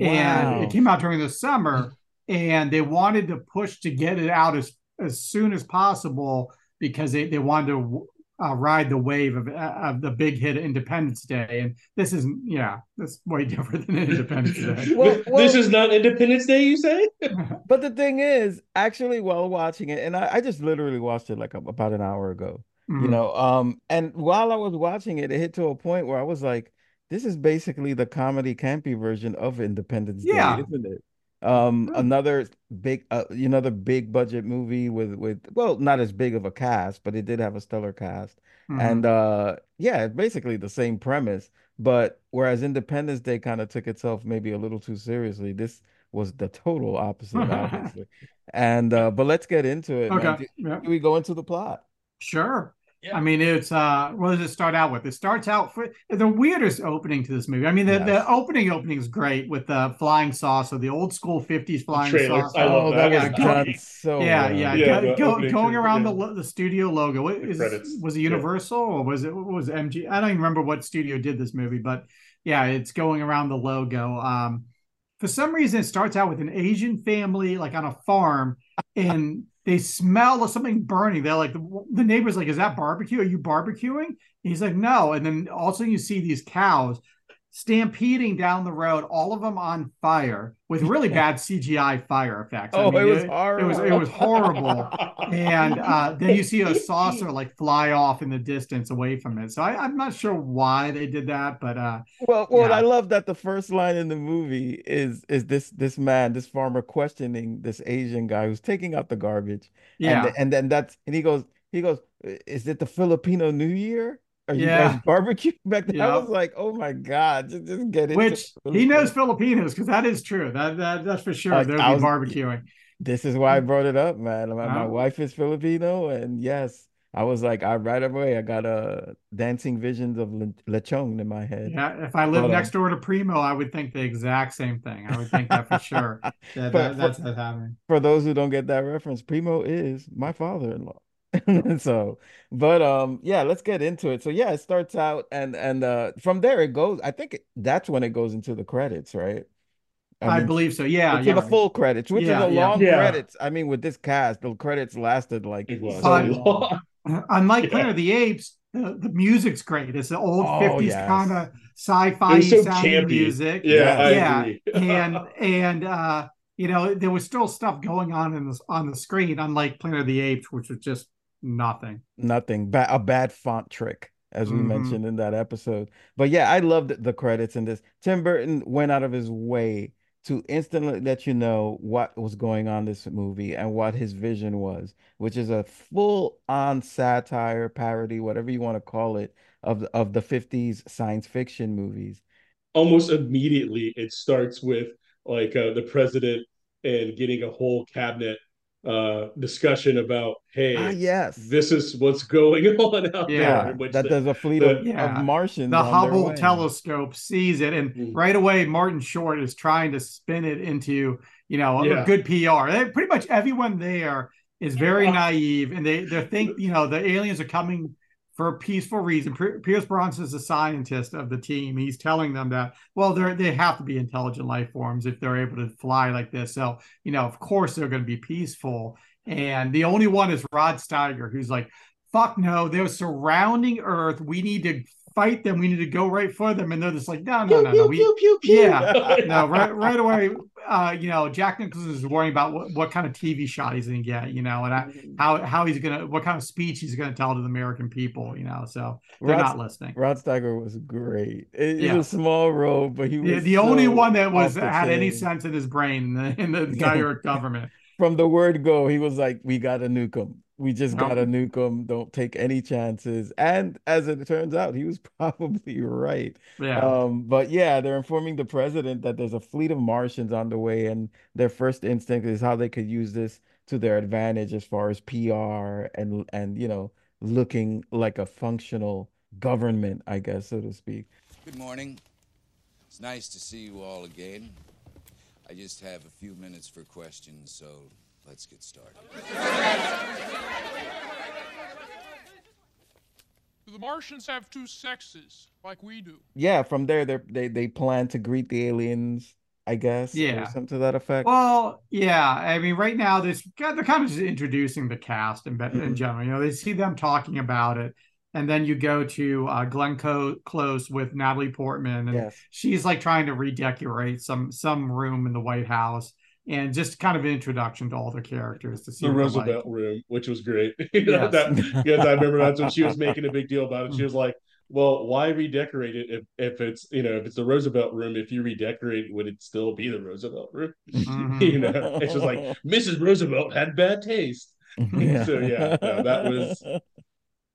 and it came out during the summer, and they wanted to push to get it out as as soon as possible because they, they wanted to uh, ride the wave of, of the big hit Independence Day, and this is yeah, that's way [laughs] different than Independence Day. [laughs] well, well, this is not Independence Day, you say? [laughs] but the thing is, actually, while watching it, and I, I just literally watched it like a, about an hour ago, mm-hmm. you know, um, and while I was watching it, it hit to a point where I was like, this is basically the comedy campy version of Independence yeah. Day, isn't it? Um, another big, uh, another big budget movie with with well, not as big of a cast, but it did have a stellar cast, mm-hmm. and uh, yeah, basically the same premise. But whereas Independence Day kind of took itself maybe a little too seriously, this was the total opposite, [laughs] obviously. and uh, but let's get into it. Okay, do, do we go into the plot? Sure. Yeah. I mean, it's uh, what does it start out with? It starts out for the weirdest opening to this movie. I mean, the, yes. the opening opening is great with the flying saucer, the old school '50s flying saucer. I love oh, that. that was done so yeah, yeah, yeah. Go, go, going around yeah. the the studio logo. What, is, was it Universal yeah. or was it was it MG? I don't even remember what studio did this movie, but yeah, it's going around the logo. Um, for some reason, it starts out with an Asian family like on a farm and they smell of something burning. They're like, the, the neighbor's like, is that barbecue? Are you barbecuing? And he's like, no. And then also you see these cows stampeding down the road, all of them on fire with really bad [laughs] CGI fire effects. Oh, I mean, it was it, horrible. It was it was horrible. and uh, then you see a [laughs] saucer like fly off in the distance away from it. So I, am not sure why they did that, but uh, well, well, yeah. I love that the first line in the movie is is this this man, this farmer questioning this Asian guy who's taking out the garbage. Yeah, and, and then that's and he goes he goes, is it the Filipino New Year? Are you yeah. guys barbecue [laughs] back then? I was like, oh my god, just, just get it. Which he knows Filipinos because that is true. That, that that's for sure. Uh, They'll be was, barbecuing. This is why I brought it up, man. My, my wife is Filipino, and yes, I was like, I right away, I got a uh, dancing visions of lechon in my head. Yeah, if I lived next door to Primo, I would think the exact same thing. I would think that for sure. [laughs] That, that, that's for, happening. For those who don't get that reference, Primo is my father-in-law. [laughs] so but um yeah let's get into it. So yeah it starts out and and uh from there it goes i think that's when it goes into the credits right? I, I mean, believe so. Yeah yeah the full credits which yeah, is a yeah. long yeah. credits. I mean with this cast the credits lasted like it was. so long. [laughs] unlike yeah. planet of the apes the, the music's great. It's the old oh, 50s yes. kind of sci-fi so sounding music. Yeah yeah. [laughs] And and uh you know there was still stuff going on in this on the screen unlike planet of the apes which was just Nothing. Nothing. Ba- a bad font trick, as we mm-hmm. mentioned in that episode. But yeah, I loved the credits in this. Tim Burton went out of his way to instantly let you know what was going on this movie and what his vision was, which is a full-on satire, parody, whatever you want to call it, of of the 50s science fiction movies. Almost immediately, it starts with like uh, the president and getting a whole cabinet uh discussion about hey ah, yes this is what's going [laughs] on out yeah, there that the, there's a fleet the, of, yeah. of martians the hubble telescope sees it and mm. right away martin short is trying to spin it into you know yeah. a good pr they, pretty much everyone there is very naive and they they think you know the aliens are coming for a peaceful reason. Pierce Brosnan is a scientist of the team. He's telling them that, well, they they have to be intelligent life forms if they're able to fly like this. So, you know, of course they're going to be peaceful. And the only one is Rod Steiger, who's like, fuck no, they're surrounding Earth. We need to fight them. We need to go right for them. And they're just like, no, no, no, no. We, pew, pew, pew. Yeah, no, right, right away. Uh, you know, Jack Nicholson is worrying about what, what kind of TV shot he's going to get. You know, and I, how how he's going to what kind of speech he's going to tell to the American people. You know, so they're Rod, not listening. Rod Steiger was great. It, yeah. was a small role, but he was yeah, the so only one that was had any sense in his brain in the, in the [laughs] entire government. From the word go, he was like, "We got to nuke him." We just nope. gotta nuke him. Don't take any chances. And as it turns out, he was [laughs] probably right. Yeah. Um, but yeah, they're informing the president that there's a fleet of Martians on the way, and their first instinct is how they could use this to their advantage as far as PR and and you know looking like a functional government, I guess, so to speak. Good morning. It's nice to see you all again. I just have a few minutes for questions, so Let's get started. Do the Martians have two sexes like we do? Yeah, from there they they they plan to greet the aliens I guess. Yeah. something to that effect. Well, yeah. I mean, right now, this they're kind of just introducing the cast in, Mm-hmm. in general. You know, they see them talking about it, and then you go to uh, Glenn Co- Close with Natalie Portman, and Yes. she's like trying to redecorate some some room in the White House, and just kind of an introduction to all the characters to see the Roosevelt like. room, which was great. [laughs] You know, Yes. that, because I remember that's when she was making a big deal about it. She was like, "Well, why redecorate it if, if it's you know if it's the Roosevelt room? If you redecorate, it, would it still be the Roosevelt room? [laughs] Mhm. you know, it's just like Mrs. Roosevelt had bad taste. [laughs] so yeah, no, that was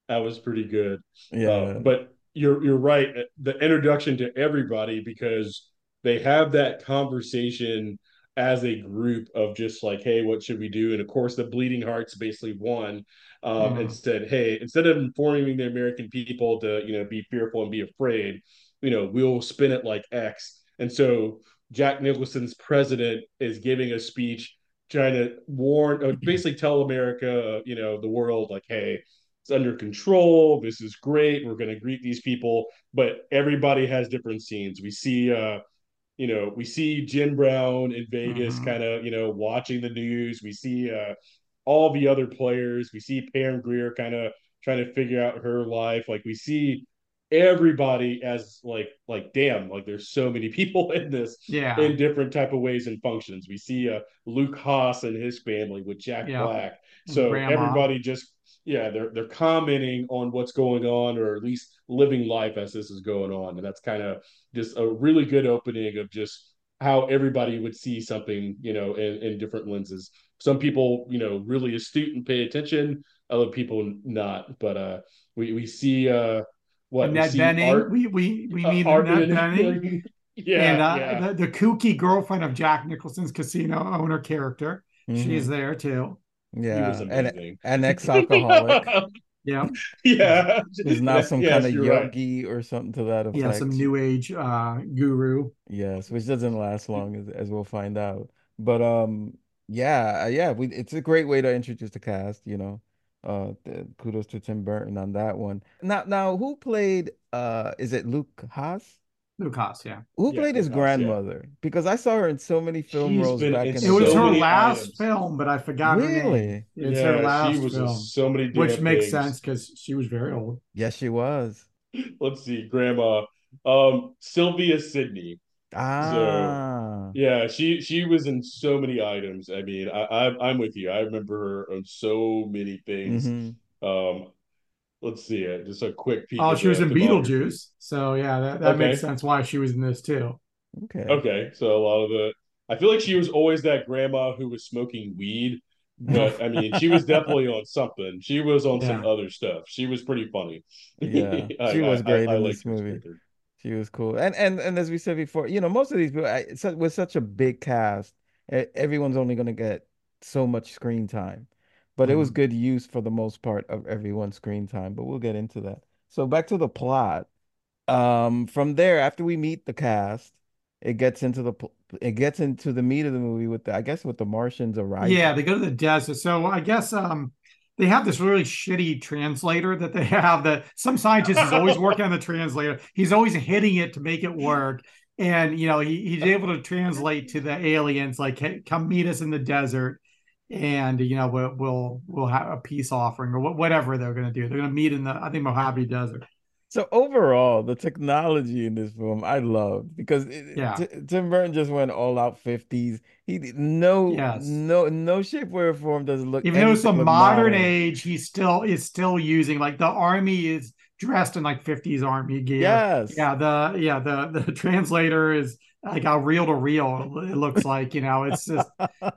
that was pretty good. Yeah. Uh, but you're you're right. The introduction to everybody because they have that conversation as a group of just like, hey, what should we do? And of course, the Bleeding Hearts basically won um, Mhm. and said, hey, instead of informing the American people to you know be fearful and be afraid, you know, we'll spin it like X. And so Jack Nicholson's president is giving a speech trying to warn, uh, basically tell America, you know, the world, like, hey, it's under control. This is great. We're going to greet these people, but everybody has different scenes. We see, uh, you know, we see Jim Brown in Vegas, Mhm. kind of, you know, watching the news. We see uh, all the other players. We see Pam Grier kind of trying to figure out her life. Like we see everybody as like like damn like there's so many people [laughs] in this Yeah. in different type of ways and functions we see uh luke haas and his family with jack Yeah. black so Grandma. everybody just yeah they're they're commenting on what's going on or at least living life as this is going on and that's kind of just a really good opening of just how everybody would see something you know in, in different lenses some people you know really astute and pay attention other people not but uh we we see uh what we Annette see Bening. art- we we we uh, meet art Annette and- Bening. [laughs] yeah and uh, yeah the, the kooky girlfriend of Jack Nicholson's casino owner character. She's Mhm. there too. Yeah, was and amazing. an [laughs] ex-alcoholic [laughs] Yeah. yeah is now [laughs] some Yes, kind of you're right. yogi or something to that effect. Yeah, some new age uh guru. Yes, which doesn't last long as, as we'll find out. But um, yeah, uh, yeah, we it's a great way to introduce the cast. You know, uh, the, kudos to Tim Burton on that one. Now, now, who played? Uh, is it Luke Haas? Lukas, yeah. Who Yeah, played his Luke Haas, yeah. grandmother? Because I saw her in so many film She's roles been back in in so It was the her last items. film, but I forgot her name. Really? It's yeah, her last she was film, so many which makes things. sense because she was very old. Yes, she was. [laughs] let's see grandma um sylvia sidney Ah, yeah she she was in so many items i mean i, I i'm with you i remember her on so many things mhm. um let's see it just a quick peek Oh, she was in. Beetlejuice. So yeah, that, that makes sense why she was in this too. Okay. okay so a lot of the i feel like she was always that grandma who was smoking weed but i mean she was definitely on something she was on some other stuff she was pretty funny Yeah, [laughs] I- she was I- great I in liked this movie. character. She was cool, and and and as we said before, you know, most of these people, I, su- with such a big cast, everyone's only going to get so much screen time, but it was Mhm. good use for the most part of everyone's screen time. But we'll get into that. So back to the plot. Um, from there, after we meet the cast, it gets into the it gets into the meat of the movie with the I guess with the Martians arriving. Yeah, they go to the desert. So I guess um they have this really shitty translator that they have that some scientist is always [laughs] working on the translator. He's always hitting it to make it work. And you know, he, he's able to translate to the aliens like hey, come meet us in the desert and you know we'll we'll we'll have a peace offering or wha- whatever they're going to do. They're going to meet in the I think Mojave Desert. So overall, the technology in this film I loved because it, Yeah. T- Tim Burton just went all out 50s. He no Yes. no no shape or form does it look Even though it's a modern modern. age, he still is still using like the army is dressed in like 50s army gear. Yes. Yeah, the yeah, the the [laughs] translator is like a reel to reel, it looks [laughs] like, you know, it's just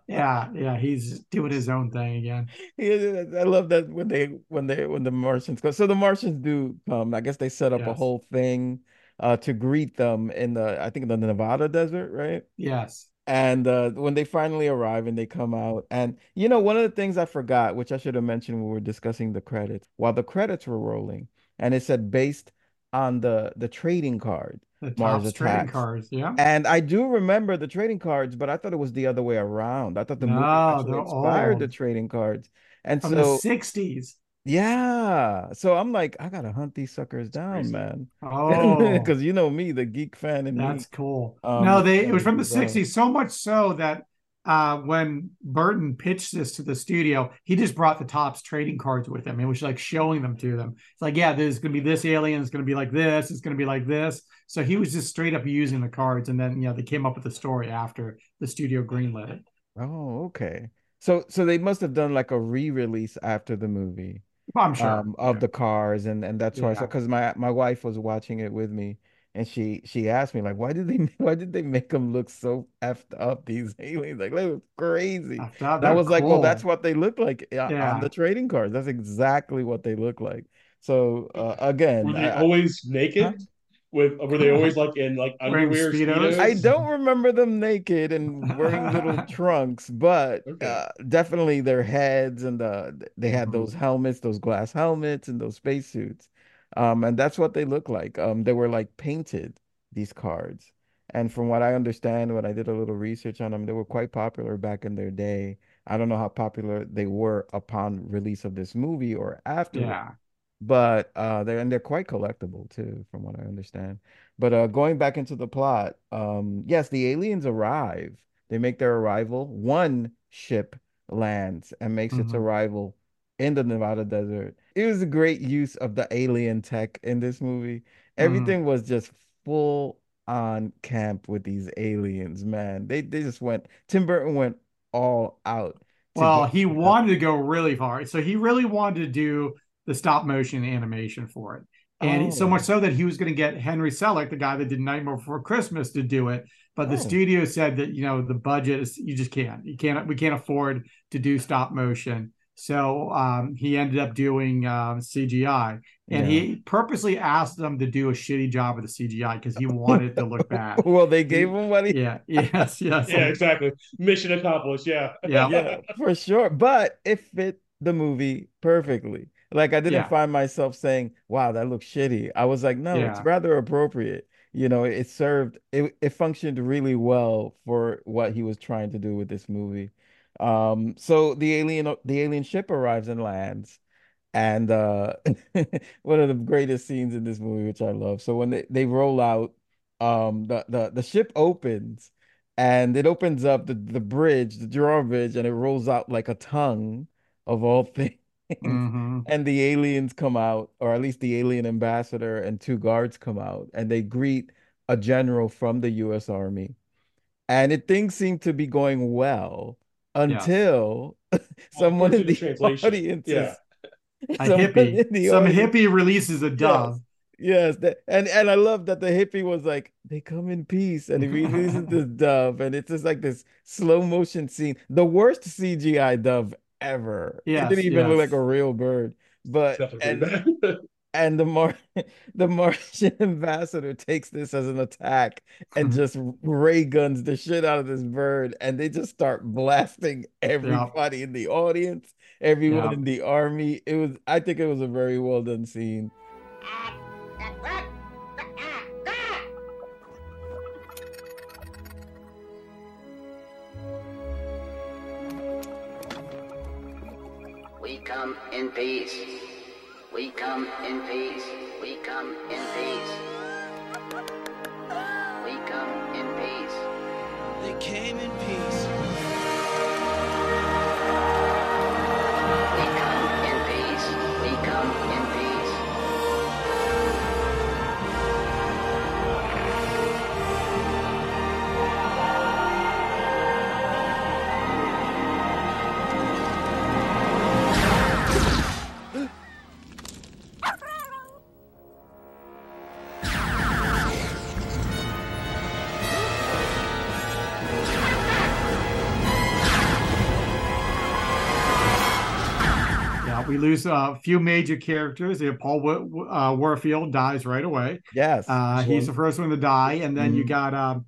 yeah, yeah, he's doing his own thing again. [laughs] Yeah, I love that when they when they when the Martians go. So the Martians do come. I guess they set up a whole thing uh to greet them in the I think in the Nevada desert, right? Yes. And uh, when they finally arrive and they come out, and you know, one of the things I forgot, which I should have mentioned when we were discussing the credits, while the credits were rolling, and it said based on the the trading card, The Mars top trading cards, yeah. And I do remember the trading cards, but I thought it was the other way around. I thought the movie No, actually they're inspired the trading cards. And From so the 60s. Yeah. So I'm like, I gotta hunt these suckers down, man. [laughs] Oh, Because you know me, the geek fan and me. that's cool. Um, no, they it was from the '60s, so much so that uh, when Burton pitched this to the studio, he just brought the Topps trading cards with him. It was like showing them to them. It's like, yeah, there's going to be this alien. It's going to be like this. It's going to be like this. So he was just straight up using the cards, and then you know they came up with the story after the studio greenlit it. Oh, okay. So so they must have done like a re-release after the movie. I'm sure. um, of the cars, and and that's why. Yeah. Because my my wife was watching it with me, and she she asked me like, why did they [laughs] why did they make them look so effed up? These [laughs] aliens like they were crazy. I thought And I they're was like, well, that's what they look like uh, Yeah. on the trading cards. That's exactly what they look like. So uh, [laughs] again, Were they I, always naked? With were they always like in like Wearing underwear? Speedos? Speedos? I don't remember them naked and wearing little trunks, but Okay. uh, definitely their heads and the they had Mhm. those helmets, those glass helmets and those spacesuits. Um, and that's what they look like. Um, they were like painted, these cards. And from what I understand, when I did a little research on them, they were quite popular back in their day. I don't know how popular they were upon release of this movie or after Yeah. but uh they're and they're quite collectible too from what i understand but uh going back into the plot um yes the aliens arrive they make their arrival one ship lands and makes its Mhm. arrival in the nevada desert it was a great use of the alien tech in this movie mm. everything was just full on camp with these aliens man they they just went tim burton went all out Well, he the- wanted to go really far. So he really wanted to do the stop motion animation for it. And so Oh. much so that he was going to get Henry Selick, the guy that did Nightmare Before Christmas, to do it. But the Oh. studio said that, you know, the budget is, you just can't. You can't, we can't afford to do stop motion. So um, he ended up doing um, CGI. And Yeah. he purposely asked them to do a shitty job of the CGI because he wanted it to look bad. [laughs] well they gave him what he Yeah. [laughs] Yes. Yes. Yeah, exactly. Mission accomplished. Yeah. [laughs] Yeah. yeah, for sure. But it fit the movie perfectly. Like I didn't Yeah. find myself saying, "Wow, that looks shitty." I was like, "No, it's rather appropriate." You know, it served it it functioned really well for what he was trying to do with this movie. Um, so the alien the alien ship arrives and lands. And uh [laughs] one of the greatest scenes in this movie, which I love. So when they, they roll out, um the, the the ship opens and it opens up the, the bridge, the drawbridge, and it rolls out like a tongue of all [laughs] things. Mhm. And the aliens come out, or at least the alien ambassador and two guards come out, and they greet a general from the US Army. And it things seem to be going well until [laughs] someone in the translation. audience Yeah. [laughs] A hippie. the Some audience- hippie releases a dove. Yes, that, and and I love that the hippie was like, "They come in peace," and he releases this [laughs] dove, and it's just like this slow motion scene, the worst CGI dove ever. It didn't even look like a real bird, but and pretty bad. And the Mar [laughs] the Martian [laughs] ambassador takes this as an attack and [laughs] just ray guns the shit out of this bird, and they just start blasting everybody in the audience, everyone Yeah. in the army. It was, I think, it was a very well done scene. We come in peace. We come in peace. We come in peace. We come in peace. They came in peace. A few major characters. Yeah, Paul Wa- uh, Warfield dies right away. Yes, Uh, he's the first one to die, and then you Mhm. got um,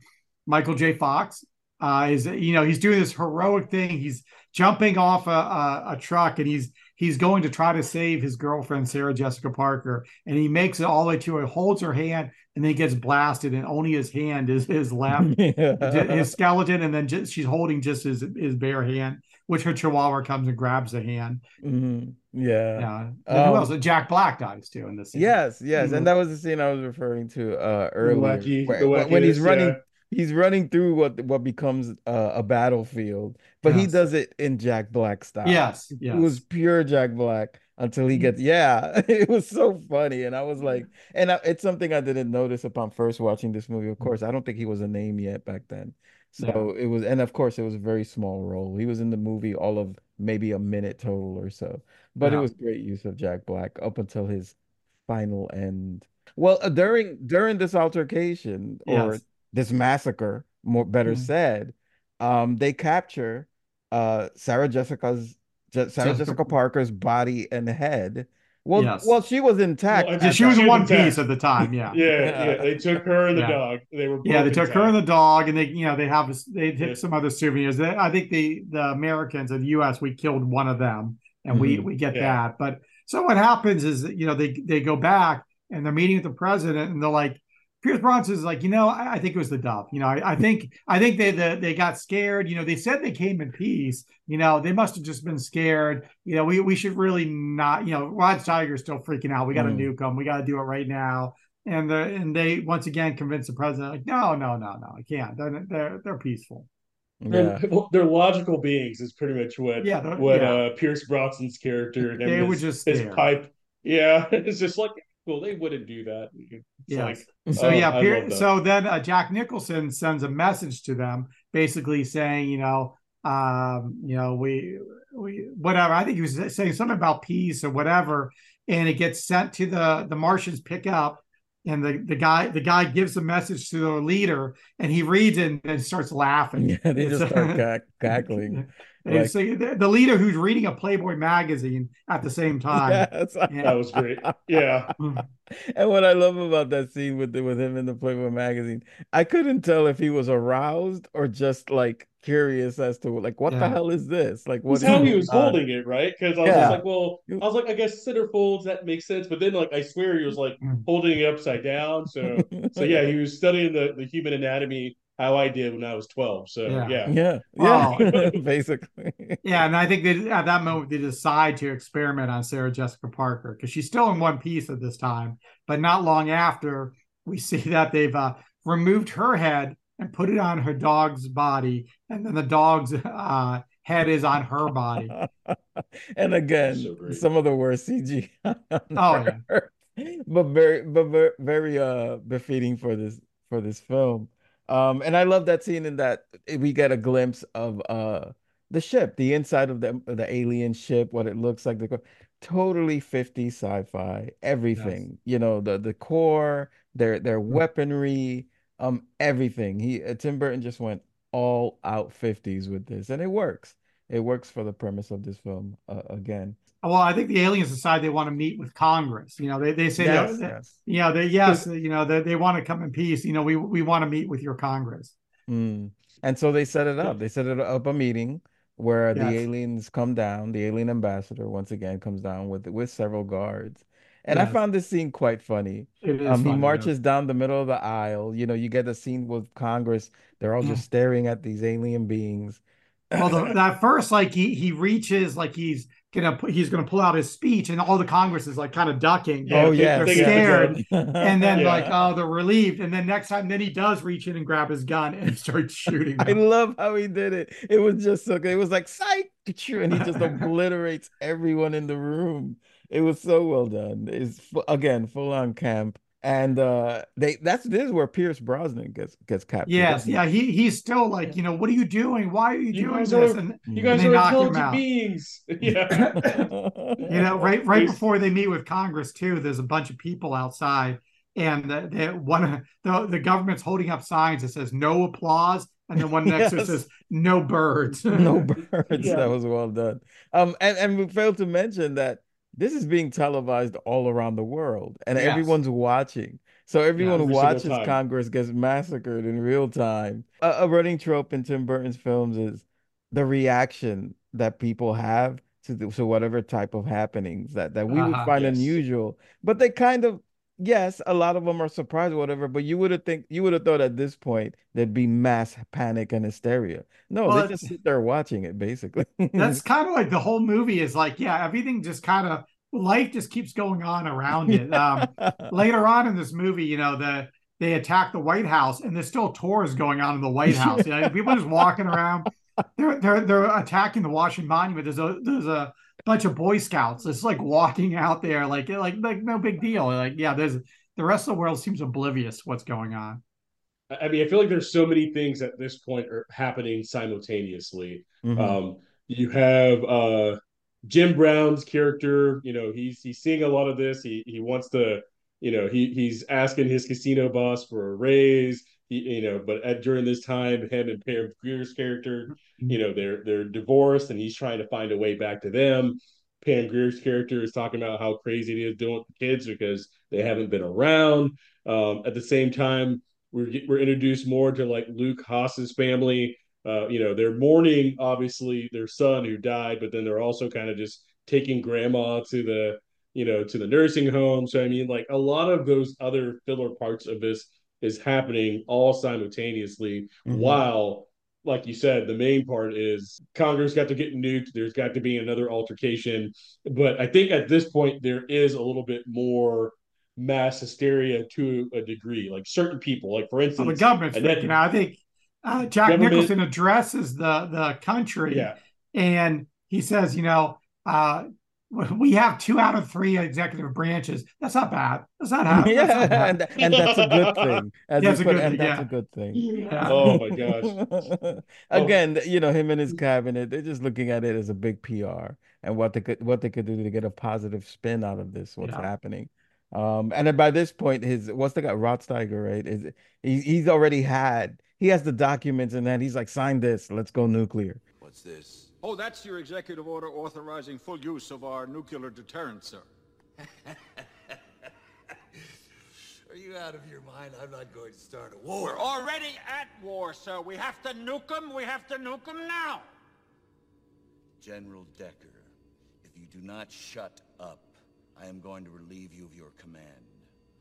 Michael J. Fox. Uh, is you know he's doing this heroic thing. He's jumping off a, a, a truck, and he's he's going to try to save his girlfriend Sarah Jessica Parker, and he makes it all the way to her, holds her hand, and then he gets blasted, and only his hand is is left, Yeah. [laughs] his skeleton, and then just, she's holding just his his bare hand. Which her chihuahua comes and grabs the hand. Mhm. Yeah. Yeah. And who Um, else? Jack Black dies too in this scene. Yes, yes, Mhm. and that was the scene I was referring to uh earlier, where- when, he's running, yeah. he's running through what what becomes uh, a battlefield, but he does it in Jack Black style. Yes, It was pure Jack Black until he gets, yeah, [laughs] it was so funny, and I was like, and I, it's something I didn't notice upon first watching this movie. Of course, I don't think he was a name yet back then, so it was, and of course, it was a very small role. He was in the movie all of maybe a minute total or so, but it was great use of Jack Black up until his final end. Well, uh, during during this altercation or Yes. this massacre, more better Mhm. said, um, they capture uh Sarah Jessica's Je- Sarah Jessica- Jessica Parker's body and head. Well, Yes. well, she was intact. Well, she was in She was one intact. piece at the time. Yeah. [laughs] Yeah, Yeah. yeah. They took her and the Yeah. dog. They were Yeah, they both took her and the dog, and they, you know, they have they Yeah. took some other souvenirs. They, I think the the Americans in the U.S. we killed one of them, and we Mhm. we get Yeah. that. But so what happens is, you know, they they go back and they're meeting with the president, and they're like, Pierce Brosnan's like, you know, I, I think it was the dove. You know, I, I think I think they the, they got scared. You know, they said they came in peace. You know, they must have just been scared. You know, we we should really not. You know, Rod Steiger's still freaking out. We got to Mm. nuke them. We got to do it right now. And the and they once again convince the president like, no, no, no, no, I can't. They're they're, they're peaceful. Yeah. [laughs] They're, they're logical beings is pretty much what Yeah, what yeah. uh Pierce Brosnan's character and They his, were just his scared. pipe. Yeah, [laughs] it's just like well, they wouldn't do that. It's Yes. like So oh, yeah, I Pier- so then uh, Jack Nicholson sends a message to them, basically saying, you know, um, you know, we we whatever. I think he was saying something about peace or whatever, and it gets sent to the the Martians pick up, and the the guy the guy gives the message to the leader, and he reads it and then starts laughing. Yeah, they just start [laughs] cack- cackling. [laughs] And Like- so the, the leader who's reading a Playboy magazine at the same time. Yes. that was great. Yeah. [laughs] And what I love about that scene with the, with him in the Playboy magazine, I couldn't tell if he was aroused or just like curious as to like what the hell is this? Like what That's how is he was on? holding it, right? Because I was Yeah. just like, well, I was like, I guess centerfolds that makes sense, but then like I swear he was like Mm. holding it upside down. So so yeah, he was studying the, the human anatomy how I did when I was twelve. So Yeah. yeah, Yeah, Oh. [laughs] basically. Yeah, and I think they at that moment they decide to experiment on Sarah Jessica Parker because she's still in one piece at this time. But not long after, we [laughs] see that they've uh, removed her head and put it on her dog's body, and then the dog's uh, head is on her body. [laughs] and again, So some of the worst CG. on Oh, yeah. but very, but very, very uh befitting for this for this film. Um, and I love that scene in that we get a glimpse of uh the ship, the inside of the the alien ship, what it looks like. The totally 50 sci-fi, everything. You know, the the core, their their weaponry, um, everything. He uh, Tim Burton just went all out 50s with this, and it works. It works for the premise of this film uh, again. Well, I think the aliens decide they want to meet with Congress. You know, they, they say Yes, that, yes. yeah, they yes, you know, they, they want to come in peace. You know, we we want to meet with your Congress. Mm. And so they set it up. They set it up a meeting where the aliens come down. The alien ambassador once again comes down with with several guards. And I found this scene quite funny. It is Um, he funny, yeah. marches down the middle of the aisle. You know, you get the scene with Congress. They're all just staring at these alien beings. Well, the, [laughs] that first, like he he reaches, like he's gonna put, he's gonna pull out his speech, and all the Congress is like kind of ducking. Oh, They're- yeah, they're they got the scared, and then [laughs] Yeah. like oh, they're relieved, and then next time, then he does reach in and grab his gun and start [laughs] shooting. I love how he did it. It was just so good. It was like psych, and he just obliterates everyone in the room. It was so well done. It's again full on camp, and uh they that's this is where Pierce Brosnan gets gets captured. Yes, yeah, he he's still like, you know, what are you doing? Why are you, You doing this? are- and You guys and they are knock him intelligent beings. [laughs] [laughs] Yeah. you know, right right He's- before they meet with Congress too, there's a bunch of people outside, and the, the one of the the government's holding up signs that says no applause, and then one [laughs] next to it says no birds. no birds. Yeah. That was well done. Um, and and we failed to mention that this is being televised all around the world, and Yes. everyone's watching. So everyone who watches. Congress gets massacred in real time. A, a running trope in Tim Burton's films is the reaction that people have to the, to whatever type of happenings that that we would Uh-huh. find Yes. unusual, but they kind of yes, a lot of them are surprised or whatever, but you would have think you would have thought at this point there'd be mass panic and hysteria. No, Well, they just sit there watching it basically. [laughs] That's kind of like the whole movie is like, yeah, everything just kind of life just keeps going on around it. Um, [laughs] later on in this movie, you know, the they attack the White House and there's still tours going on in the White House. You know, people just walking around. They're they're they're attacking the Washington Monument. There's a there's a bunch of Boy Scouts. It's like walking out there, like like like no big deal. Like yeah, there's the rest of the world seems oblivious to what's going on. I I mean, I feel like there's so many things at this point are happening simultaneously. Mhm. Um, you have uh, Jim Brown's character. You know, he's he's seeing a lot of this. He he wants to, you know, he he's asking his casino boss for a raise. You know, but at, during this time, him and Pam Grier's character, you know, they're they're divorced, and he's trying to find a way back to them. Pam Grier's character is talking about how crazy it is doing with the kids because they haven't been around. Um, at the same time, we're we're introduced more to like Luke Haas's family. Uh, you know, they're mourning obviously their son who died, but then they're also kind of just taking grandma to the you know to the nursing home. So I mean, like a lot of those other filler parts of this is happening all simultaneously Mhm. while like you said, the main part is Congress got to get nuked. There's got to be another altercation. But I think at this point, there is a little bit more mass hysteria to a degree. Like certain people, like for Well, instance, the government's Annette- freaking out. I think uh, Jack Government- Nicholson addresses the the country, Yeah. and he says, you know, uh, [laughs] we have two out of three executive branches. That's not bad. That's not [laughs] how. yeah, that's not and, and that's a good thing. As Yeah, you it's a put- good and thing, that's a good thing. Yeah. Oh my gosh. [laughs] Again, you know, him and his cabinet, they're just looking at it as a big PR and what they could what they could do to get a positive spin out of this, what's Yeah. happening. Um, and then by this point, his what's the guy, Rod Steiger, right? Is he, he's already had he has the documents and then he's like, sign this, let's go nuclear. What's this? Oh, that's your executive order authorizing full use of our nuclear deterrent, sir. [laughs] Are you out of your mind? I'm not going to start a war. We're already at war, sir. We have to nuke them. We have to nuke them now. General Decker, if you do not shut up, I am going to relieve you of your command.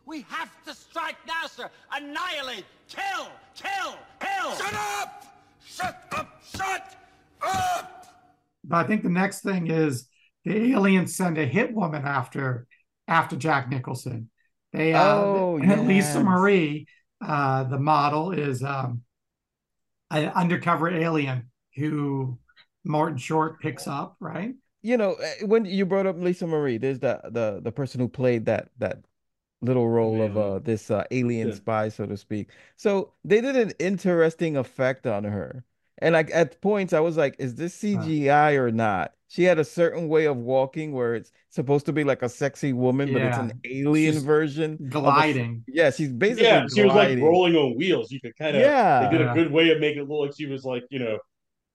We have to strike now, sir. Annihilate, kill, kill, kill. Shut up! Shut up! Shut up! But I think the next thing is the aliens send a hit woman after after Jack Nicholson. They uh, Oh, [laughs] Lisa yes. Marie, uh, the model, is um, an undercover alien who Martin Short picks up, right? You know, eh, when you brought up Lisa Marie, there's the the the person who played that that little role of uh this uh alien Yeah. spy, so to speak. So they did an interesting effect on her. And like at points I was like, is this CGI or not? She had a certain way of walking where it's supposed to be like a sexy woman, but it's an alien She's version. of a- gliding. yeah, she's basically yeah, she was like rolling on wheels. You could kind of Yeah. They did Yeah. a good way of making it look like she was like you know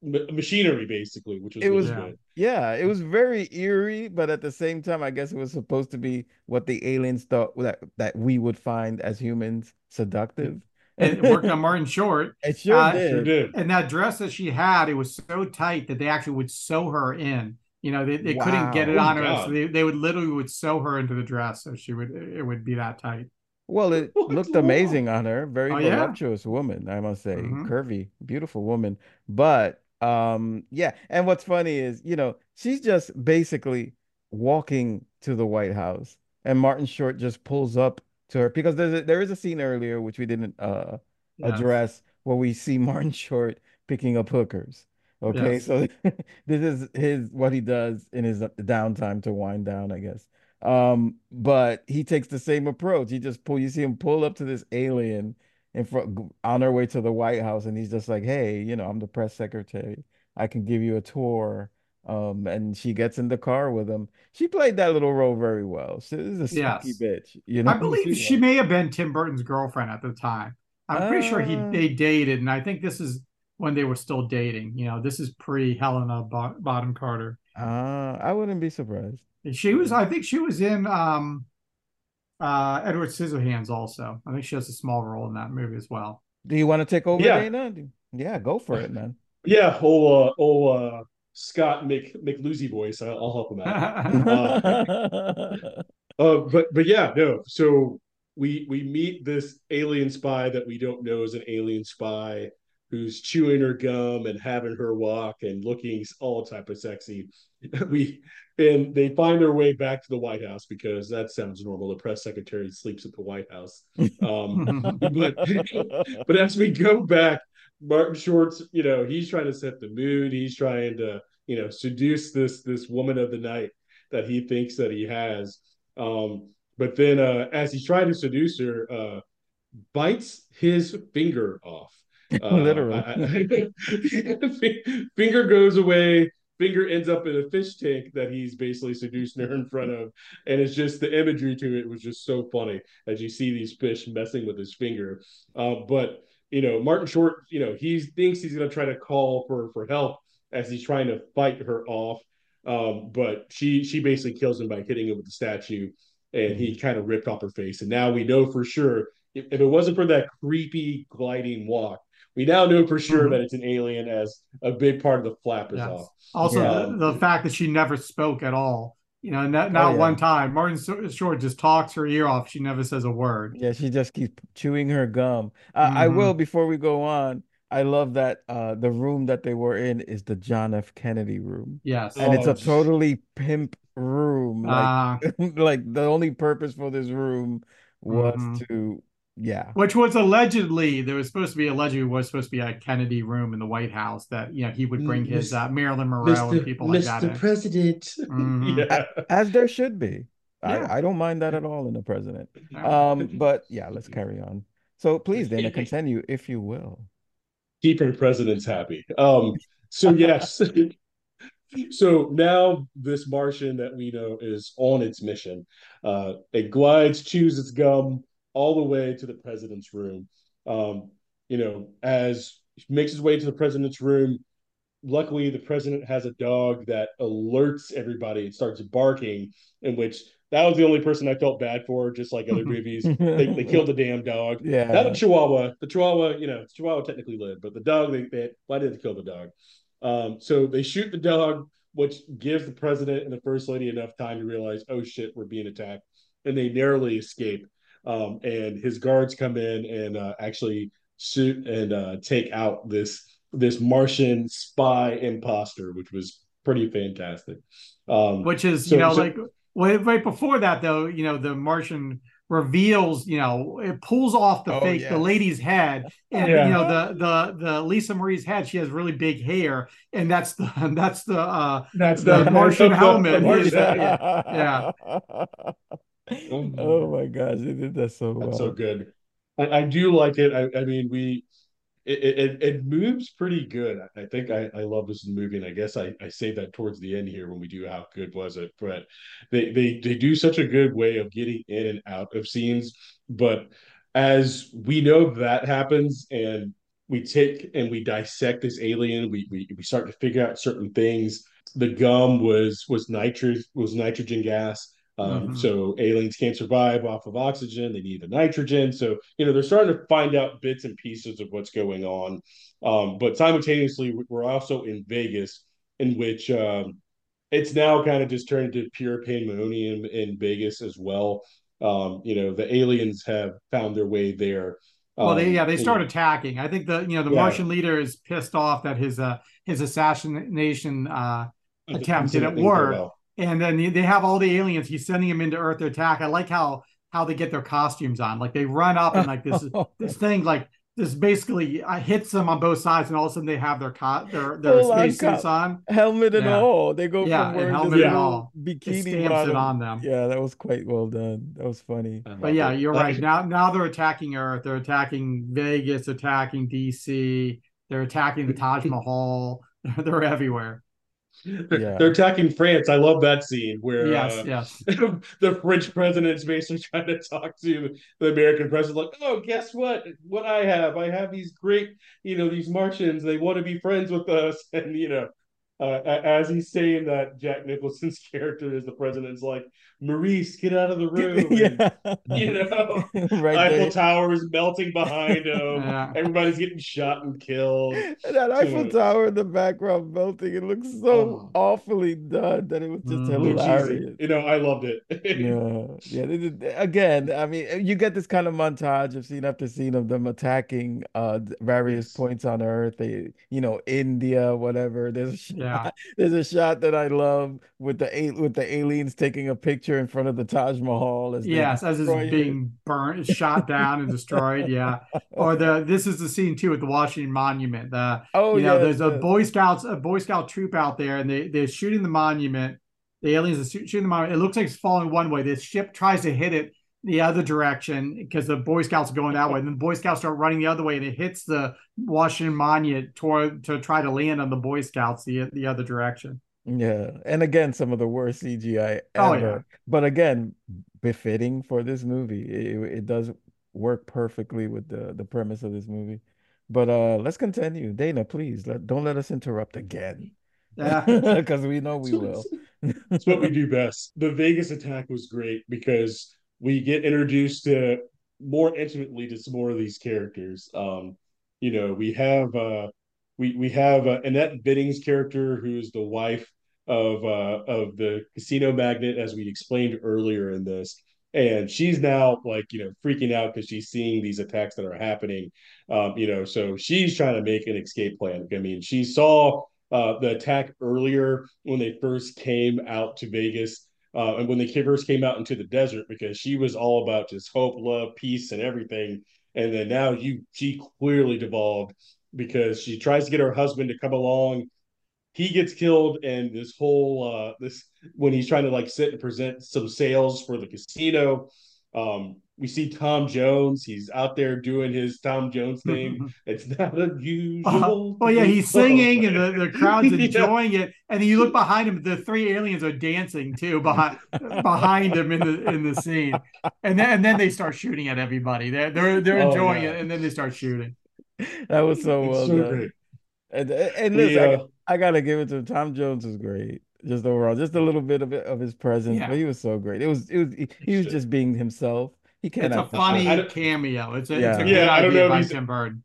ma- machinery basically, which was It really was Yeah. good. Yeah, it was very eerie, but at the same time, I guess it was supposed to be what the aliens thought that that we would find as humans seductive. And it worked on Martin Short. [laughs] It sure Uh, did. Sure did. And that dress that she had, it was so tight that they actually would sew her in. You know, they, they couldn't get it Wow. on Oh, her, God. so they, they would literally would sew her into the dress, so she would it would be that tight. Well, it [laughs] What looked the hell? amazing on her. Very Oh, yeah. voluptuous woman, I must say. Mhm. Curvy, beautiful woman. But um, yeah, and what's funny is, you know, she's just basically walking to the White House, and Martin Short just pulls up to her because there's a, there is a scene earlier which we didn't uh Yes. address where we see Martin Short picking up hookers. Okay, Yes. so [laughs] this is his what he does in his downtime to wind down, I guess. Um, but he takes the same approach. He just pull you see him pull up to this alien in front on our way to the White House, and he's just like, Hey, you know, I'm the press secretary. I can give you a tour. Um, and she gets in the car with him. She played that little role very well. She is a sneaky Yes. bitch, you know. I believe she was. may have been Tim Burton's girlfriend at the time. I'm pretty sure he Uh. they dated, and I think this is when they were still dating. You know, this is pre Helena Bo- Bottom Carter. Uh, I wouldn't be surprised. She was, I think, she was in um, uh, Edward Scissorhands. Also, I think she has a small role in that movie as well. Do you want to take over, Yeah. Dana? Yeah, go for it, man. [laughs] Yeah, old uh, old Scott Mc McLuzy voice. I'll, I'll help him out. [laughs] Uh, uh, but but yeah, no. So we we meet this alien spy that we don't know is an alien spy who's chewing her gum and having her walk and looking all type of sexy. [laughs] We and they find their way back to the White House because that sounds normal. The press secretary sleeps at the White House. Um, [laughs] but but as we go back, Martin Short's, you know, he's trying to set the mood. He's trying to, you know, seduce this this woman of the night that he thinks that he has. Um, but then uh, as he's trying to seduce her, uh, bites his finger off. [laughs] Uh, Literally. I- I- [laughs] finger goes away. Finger ends up in a fish tank that he's basically seducing her in front of, and it's just the imagery to it was just so funny as you see these fish messing with his finger. Uh, but you know, Martin Short, you know, he thinks he's going to try to call for for help as he's trying to fight her off. Um, but she she basically kills him by hitting him with the statue, and he kind of ripped off her face. And now we know for sure if, if it wasn't for that creepy gliding walk, we now know for sure Mhm. that it's an alien as a big part of the flap is Yes. off. Also, Um, the, the fact that she never spoke at all. You know, not, not Oh, yeah. one time. Martin Short just talks her ear off. She never says a word. Yeah, she just keeps chewing her gum. Uh, I Mhm. will before we go on. I love that uh, the room that they were in is the John F. Kennedy room, Yes. and it's Oh, a totally pimp room. Like, Ah. [laughs] like the only purpose for this room was Mhm. to, yeah, Which was allegedly there was supposed to be allegedly was supposed to be a Kennedy room in the White House that you know he would bring his uh, Marilyn Monroe and people like that. in. President. Mhm. [laughs] yeah. as there should be. Yeah. I, I don't mind that at all in the president. Um, but yeah, let's carry on. So please, Dana, continue if you will. keeping presidents happy. Um, so yes. [laughs] so now this Martian that we know is on its mission. Uh, it glides, chews its gum all the way to the president's room. Um, you know, as it makes his way to the president's room, luckily the president has a dog that alerts everybody and starts barking, in which that was the only person I felt bad for, just like other [laughs] movies. They, they killed the damn dog. [laughs] Yeah. Not the Chihuahua. The Chihuahua, you know, Chihuahua technically lived, but the dog, they, they why did they kill the dog? Um, so they shoot the dog, which gives the president and the first lady enough time to realize, oh shit, we're being attacked, and they narrowly escape. Um, and his guards come in and uh, actually shoot and uh, take out this this Martian spy imposter, which was pretty fantastic. Um, Which is so- you know so- like well, right before that though you know the Martian reveals you know it pulls off the Oh, fake yes. the lady's head and Yeah. you know the the the Lisa Marie's head she has really big hair and that's the [laughs] that's the uh that's the [laughs] Martian helmet. the Martian- [laughs] Yeah. Oh, [laughs] oh my gosh, they did that so well. That's so good. I, I do like it. I, I mean, we it, it it moves pretty good. I think I, I love this movie, and I guess I, I say that towards the end here when we do how good was it. But they they they do such a good way of getting in and out of scenes. But as we know that happens, and we take and we dissect this alien, we we, we start to figure out certain things. The gum was was nitrous was nitrogen gas. Um, Mhm. So aliens can't survive off of oxygen; they need the nitrogen. So you know they're starting to find out bits and pieces of what's going on. Um, but simultaneously, we're also in Vegas, in which um, it's now kind of just turned into pure pandemonium in Vegas as well. Um, you know, the aliens have found their way there. well they Um, yeah they and- start attacking I think the you know the Yeah. Martian leader is pissed off that his uh his assassination uh attempt Didn't didn't think very work. And then they- they have all the aliens he's sending them into earth to attack i like how how they get their costumes on like they run up and like this [laughs] this thing like this basically uh, hits them on both sides and all of a sudden they have their co- their their Full on spacesuits on Helmet and Yeah. all. They go Yeah, from and wearing helmet this and all. It bikini stamps it bottom. on them. Yeah, that was quite well done. That was funny. but yeah you're right now now they're attacking earth they're attacking vegas attacking dc they're attacking the taj [laughs] mahal [laughs] they're everywhere They're, Yeah. they're attacking France. I love that scene where yes uh, yes [laughs] the French president's basically [laughs] trying to talk to the American president, like, oh, guess what? What I have, I have these great, you know, these Martians. They want to be friends with us, [laughs] and you know, uh, as he's saying that Jack Nicholson's character is the president is like, Maurice, get out of the room. [laughs] yeah. And, you know, [laughs] Right Eiffel there. Tower is melting behind [laughs] him. Yeah. Everybody's getting shot and killed. And that Eiffel So- Tower in the background melting, it looks so Oh. awfully done that it was just. Looks easy. hilarious. You know, I loved it. Yeah, yeah. they did- Again, I mean, you get this kind of montage of scene after scene of them attacking uh various Yes. points on Earth. They, you know, India, whatever. There's a shot, Yeah. there's a shot that I love with the with the aliens taking a picture in front of the Taj Mahal as Yes, as it's being burnt, shot down, and destroyed. Yeah, or the this is the scene too with the Washington Monument. The Oh, you know, yes, there's a. Boy Scouts, a Boy Scout troop out there, and they they're shooting the monument. The aliens are shooting the monument. It looks like it's falling one way. This ship tries to hit it the other direction because the Boy Scouts are going that way. And then the Boy Scouts start running the other way, and it hits the Washington Monument toward to try to land on the Boy Scouts the the other direction. Yeah, and again, some of the worst CGI Oh, ever. yeah. But again, befitting for this movie. It, it does work perfectly with the the premise of this movie. But uh let's continue. Dana, please let, don't let us interrupt again. [laughs] Yeah. Because we know we will. It's what we do [laughs] best. The Vegas attack was great because we get introduced to more intimately to some more of these characters. Um, you know, we have uh, we we have uh, Annette Bening's character, who's the wife of uh, of the casino magnate, as we explained earlier in this, and she's now like you know freaking out because she's seeing these attacks that are happening. Um, you know, so she's trying to make an escape plan. I mean, she saw uh, the attack earlier when they first came out to Vegas. Uh, and when they first came out into the desert, because she was all about just hope, love, peace, and everything. And then now you, she clearly devolved because she tries to get her husband to come along. He gets killed, and this whole uh, this when he's trying to like sit and present some sales for the casino. Um, we see Tom Jones. He's out there doing his Tom Jones thing. it's not unusual. Oh yeah, he's singing and the, the crowd's [laughs] Yeah. enjoying it. And then you look behind him, the three aliens are dancing too behind behind him in the in the scene. And then and then they start shooting at everybody. They're they're they're Oh, enjoying yeah. it and then they start shooting. [laughs] That was so It's well so done. great. And and The, listen, I, uh, I gotta give it to him. Tom Jones is great. Just overall, just a little bit of it of his presence, Yeah. but he was so great. It was it was he, he was just being himself. He It's can't a funny I cameo. It's a, Yeah. it's a Yeah, I don't know idea if by he's- Tim Burton.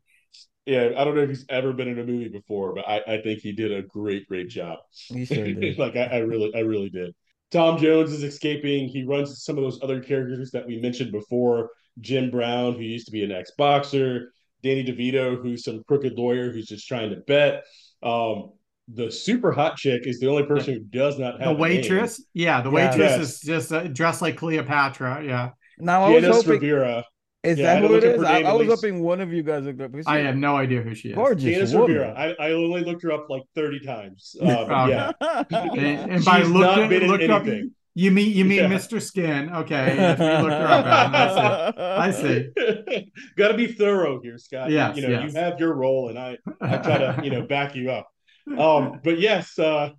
Yeah, I don't know if he's ever been in a movie before, but I, I think he did a great, great job. He sure did. [laughs] like I, I really, I really did. Tom Jones is escaping. He runs into some of those other characters that we mentioned before. Jim Brown, who used to be an ex-boxer, Danny DeVito, who's some crooked lawyer who's just trying to bet. Um, the super hot chick is the only person who does not have The a name. waitress, yeah, the waitress Yes. is just uh, dressed like Cleopatra. Yeah, Now I was Janice hoping Rivera. is Yeah, that had who it look up is? her I, I was least. hoping one of you guys looked up. because I she- have no idea who she is. gorgeous Janice woman. Rivera. I, I only looked her up like 30 times. Uh, but Okay. yeah. And, and by She's looked, not at, been in looked up, anything. You mean you mean Yeah. Mr. Skin? Okay, yes, we looked her up. I see. I see. [laughs] Got to be thorough here, Scott. Yeah, you know, yes. you have your role, and I, I try to, you know, back you up. Um, but yes, uh,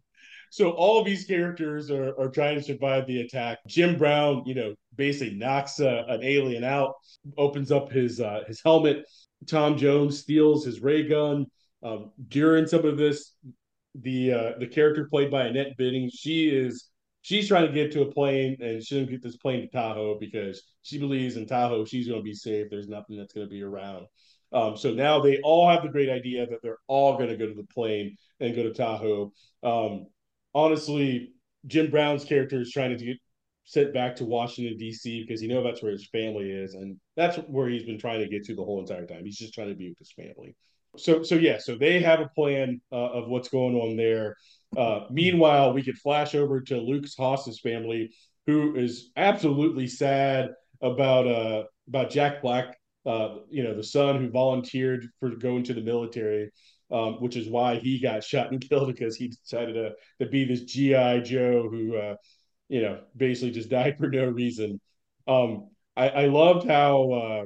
so all of these characters are, are trying to survive the attack. Jim Brown, you know, basically knocks uh, an alien out, opens up his uh, his helmet. Tom Jones steals his ray gun. Um, during some of this, the uh, the character played by Annette Bening, she is she's trying to get to a plane and she doesn't get this plane to Tahoe because she believes in Tahoe she's going to be safe. There's nothing that's going to be around. Um, so now they all have the great idea that they're all going to go to the plane and go to Tahoe. Um, honestly, Jim Brown's character is trying to get sent back to Washington D.C. because he know that's where his family is, and that's where he's been trying to get to the whole entire time. He's just trying to be with his family. So, so yeah, so they have a plan uh, of what's going on there. Uh, meanwhile, we could flash over to Lukas Haas's family, who is absolutely sad about uh about Jack Black, uh, you know, the son who volunteered for going to the military, um, which is why he got shot and [laughs] killed because he decided to to be this GI Joe who, uh, you know, basically just died for no reason. Um, I, I loved how.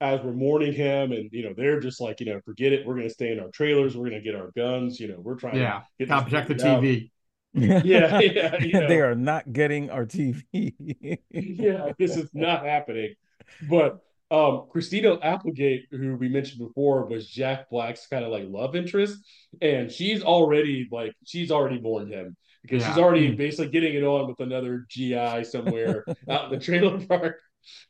As we're mourning him and you know they're just like you know forget it we're going to stay in our trailers we're going to get our guns you know we're trying Yeah, to get gotta protect the out. TV. Yeah, yeah, [laughs] you they are not getting our TV. [laughs] yeah this is not happening but Um, Christina Applegate, who we mentioned before, was Jack Black's kind of like love interest, and she's already like she's already mourned him because Yeah. she's already basically getting it on with another GI somewhere [laughs] out in the trailer park.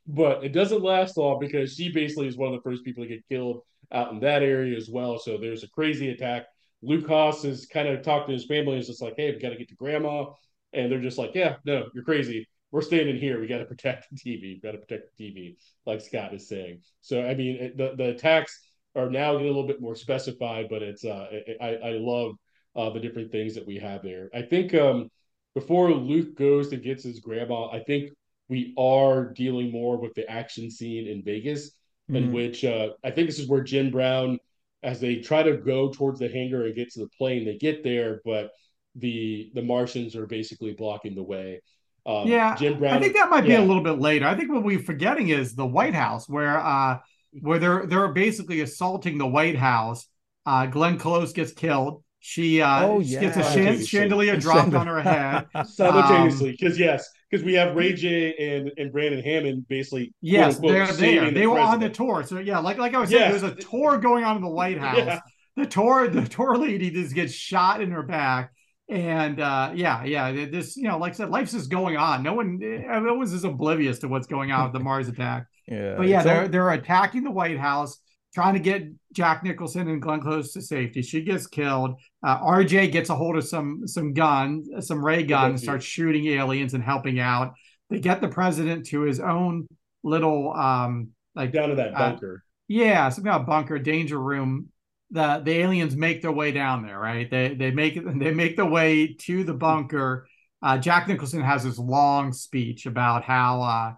But it doesn't last long because she basically is one of the first people to get killed out in that area as well. So there's a crazy attack. Lukas Haas is kind of talked to his family is just like, hey, we got to get to grandma. And they're just like, yeah, no, you're crazy. We're staying in here. We got to protect the TV. We got to protect the TV, like Scott is saying. So, I mean, it- the, the attacks are now getting a little bit more specified, but it's, uh, I, I love uh, the different things that we have there. I think um, before Luke goes and gets his grandma, I think we are dealing more with the action scene in Vegas, in Mhm. which uh, I think this is where Jim Brown, as they try to go towards the hangar and get to the plane, they get there, but the the Martians are basically blocking the way. Um, yeah, Jim Brown. I think that might be a little bit later. I think what we're forgetting is the White House, where uh, where they're they're basically assaulting the White House. Uh, Glenn Close gets killed. She uh, Oh, she gets a chandelier [laughs] dropped on her head. [laughs] simultaneously because yes because we have ray j and and brandon hammond basically Yes, quote, they're there. saving They were on the tour. So yeah, like like I was saying, Yeah. there's a tour going on in the White [laughs] House. Yeah. The tour, the tour lady just gets shot in her back. And uh yeah, yeah, this, you know, like I said, life's just going on. No one no one's just oblivious to what's going on with the [laughs] Mars attack. Yeah. But yeah, it's they're all- they're attacking the White House, trying to get Jack Nicholson and Glenn Close to safety. She gets killed. Uh, RJ gets a hold of some some gun, some ray guns, starts shooting aliens and helping out. They get the president to his own little um like down to that uh, bunker yeah, some kind of bunker, danger room. The the aliens make their way down there, right? They they make [laughs] they make the way to the bunker. Uh, Jack Nicholson has this long speech about how uh,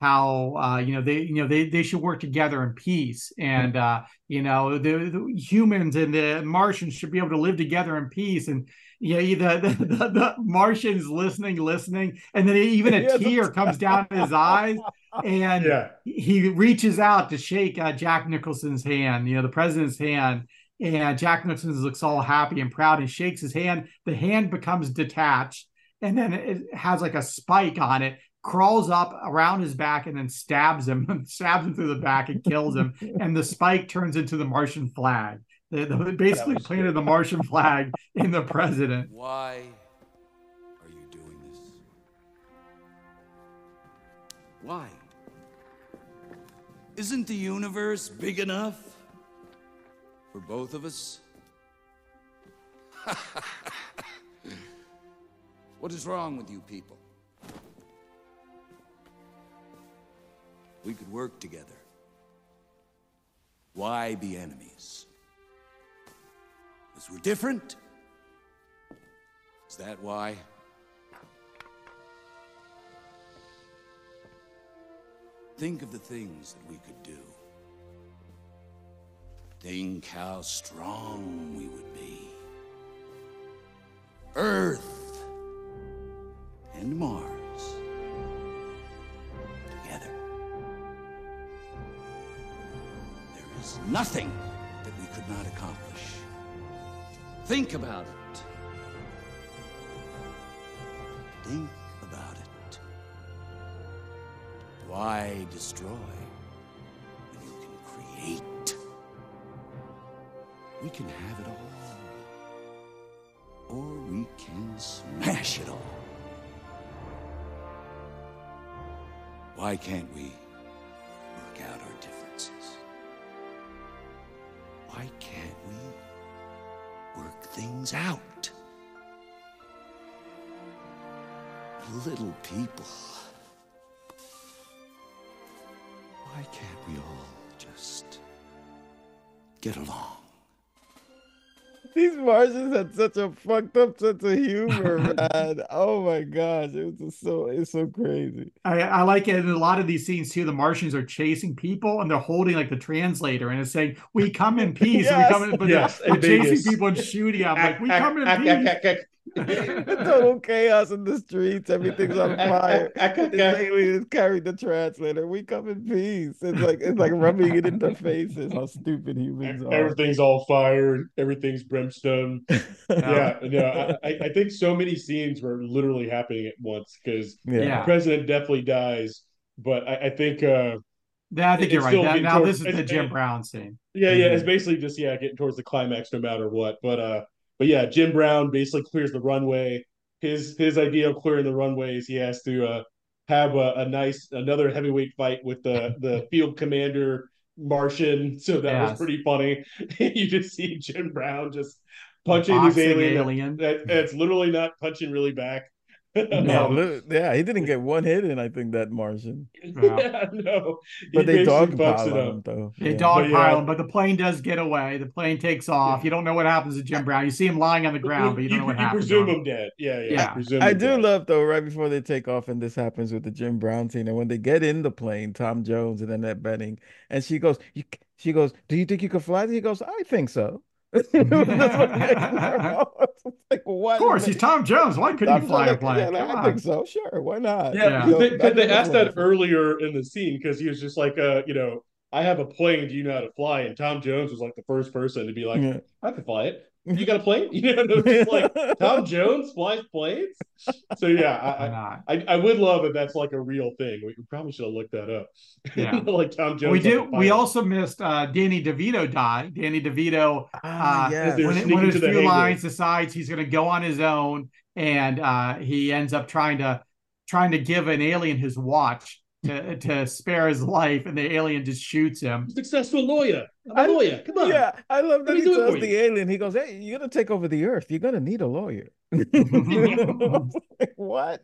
how uh, you know they you know they they should work together in peace, and uh, you know the, the humans and the Martians should be able to live together in peace, and yeah, the the, [laughs] the, the Martians listening, listening, and then even a [laughs] Yeah, tear comes down his eyes, [laughs] and Yeah. he reaches out to shake uh, Jack Nicholson's hand, you know, the president's hand. And Jack Nicholson looks all happy and proud and shakes his hand. The hand becomes detached and then it has like a spike on it, crawls up around his back and then stabs him, [laughs] stabs him through the back and kills him. [laughs] and the spike turns into the Martian flag. They, they basically planted the Martian flag in the president. [laughs] Why are you doing this? Why? Isn't the universe big enough for both of us? what is wrong with you people? We could work together. Why be enemies? Because we're different? Is that why? Think of the things that we could do. Think how strong we would be. Earth and Mars Nothing that we could not accomplish. Think about it. Think about it. Why destroy when you can create? We can have it all, or we can smash it all. Why can't we things out? Little people. Why can't we all just get along? These Martians had such a fucked up sense of humor, [laughs] man. Oh my gosh, it was just so it's so crazy. I, I like it in a lot of these scenes too. The Martians are chasing people and they're holding like the translator and it's saying, "We come in peace." and Yes. We come in, but Yes, chasing people and shooting them. Like, "We come in peace." Total chaos in the streets. Everything's on fire. This alien carried the translator. We come in peace. It's like it's like rubbing it in their faces. How stupid humans are. Everything's all fire. Everything's brimstone. [laughs] yeah, no, I, I- I think so many scenes were literally happening at once because Yeah. Yeah. the president definitely dies. But I, I think uh, Yeah, I think It's you're right. That- now towards- this is the Jim it- Brown scene. Yeah, yeah, it's basically just yeah, getting towards the climax no matter what. But uh but yeah, Jim Brown basically clears the runway. His his idea of clearing the runway is he has to uh have a, a nice another heavyweight fight with the the [laughs] field commander Martian. So that Yes. was pretty funny. [laughs] you just see Jim Brown just punching this Boxing alien. alien. That, that's literally not punching really back. [laughs] Yeah, Um, yeah, he didn't get one hit in, I think, that Martian. [laughs] yeah, [laughs] no. But He they basically dog fucks pile it on up. him, though. They Yeah. dog But yeah. him, but the plane does get away. The plane takes off. You don't know what happens to Jim Brown. You see him lying on the ground, but you don't know what you happens. presume him. him dead. Yeah, yeah. Yeah. you I do dead. love though, right before they take off, and this happens with the Jim Brown scene, and when they get in the plane, Tom Jones and Annette Bening, and she goes, you, she goes, "Do you think you could fly?" He goes, "I think so." That's what It's like, what? Of course, he's Tom Jones. Why couldn't he fly a plane? yeah, I on. think so. Sure, why not? Yeah, You know, because they, 'cause they asked that's that earlier in the scene because he was just like, uh, you know, I have a plane. Do you know how to fly? And Tom Jones was like the first person to be like, Yeah. I can fly it. You got a plane? [laughs] You know, it's just like [laughs] Tom Jones flies planes. So yeah, I, I, not? I, I would love if that's like a real thing. We probably should have looked that up. Yeah. [laughs] like Tom Jones. We do. We also missed uh, Danny DeVito died. Danny DeVito, Ah, uh, yes. When, sneaking when his few lines decides he's going to go on his own, and uh, he ends up trying to trying to give an alien his watch to to spare his life, and the alien just shoots him. successful lawyer. I'm a I- lawyer. Come on. Yeah, I love that me he do tells the you. alien. He goes, "Hey, you're gonna take over the Earth. You're gonna need a lawyer." [laughs] [laughs] [laughs] Like, what?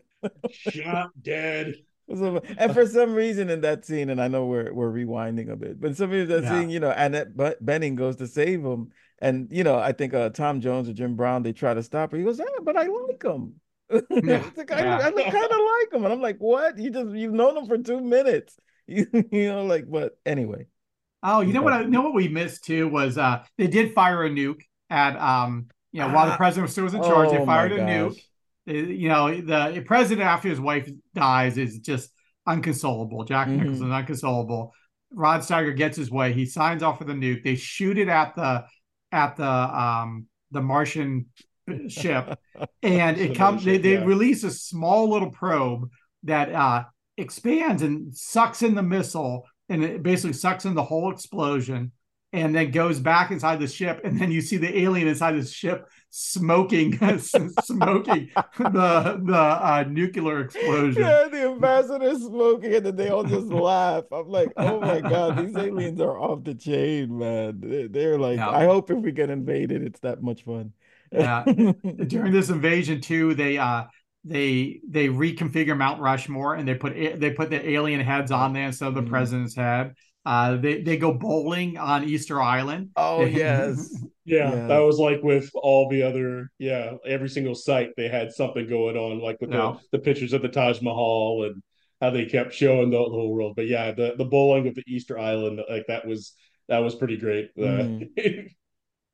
Shot dead. So- and for some reason in that scene, and I know we're we're rewinding a bit, but some reason that Yeah. scene, you know, Annette Bu- Bening goes to save him, and you know, I think uh, Tom Jones or Jim Brown they try to stop her. He goes, "Yeah, but I like him." Yeah, [laughs] I, yeah. I kind of like him, and I'm like, "What? You just you've known him for two minutes, you, [laughs] you know?" Like, but anyway, Oh, you know what? I you know what we missed too was uh, they did fire a nuke at um, you know, while the Ah. president still was in charge, Oh, they fired a gosh. nuke. You know, the president after his wife dies is just unconsolable. Jack Mhm. Nicholson is unconsolable. Rod Steiger gets his way. He signs off for the nuke. They shoot it at the at the um the Martian ship, [laughs] and it comes. They, they yeah. release a small little probe that uh expands and sucks in the missile, and it basically sucks in the whole explosion. And then goes back inside the ship, and then you see the alien inside the ship smoking, [laughs] smoking the the uh, nuclear explosion. yeah, the ambassador's smoking, and then they all just laugh. I'm like, "Oh my god, these aliens are off the chain, man." They- They're like, Yeah. I hope if we get invaded, it's that much fun. Yeah. [laughs] during this invasion too they uh they they reconfigure mount rushmore and they put they put the alien heads on there instead of the Mhm. president's head uh they they go bowling on easter island Oh [laughs] yes. Yeah, Yeah. that was like with all the other, yeah, every single site they had something going on, like with Yeah. the, the pictures of the Taj Mahal and how they kept showing the, the whole world. But yeah, the the bowling with the Easter Island, like that was that was pretty great. Uh, [laughs]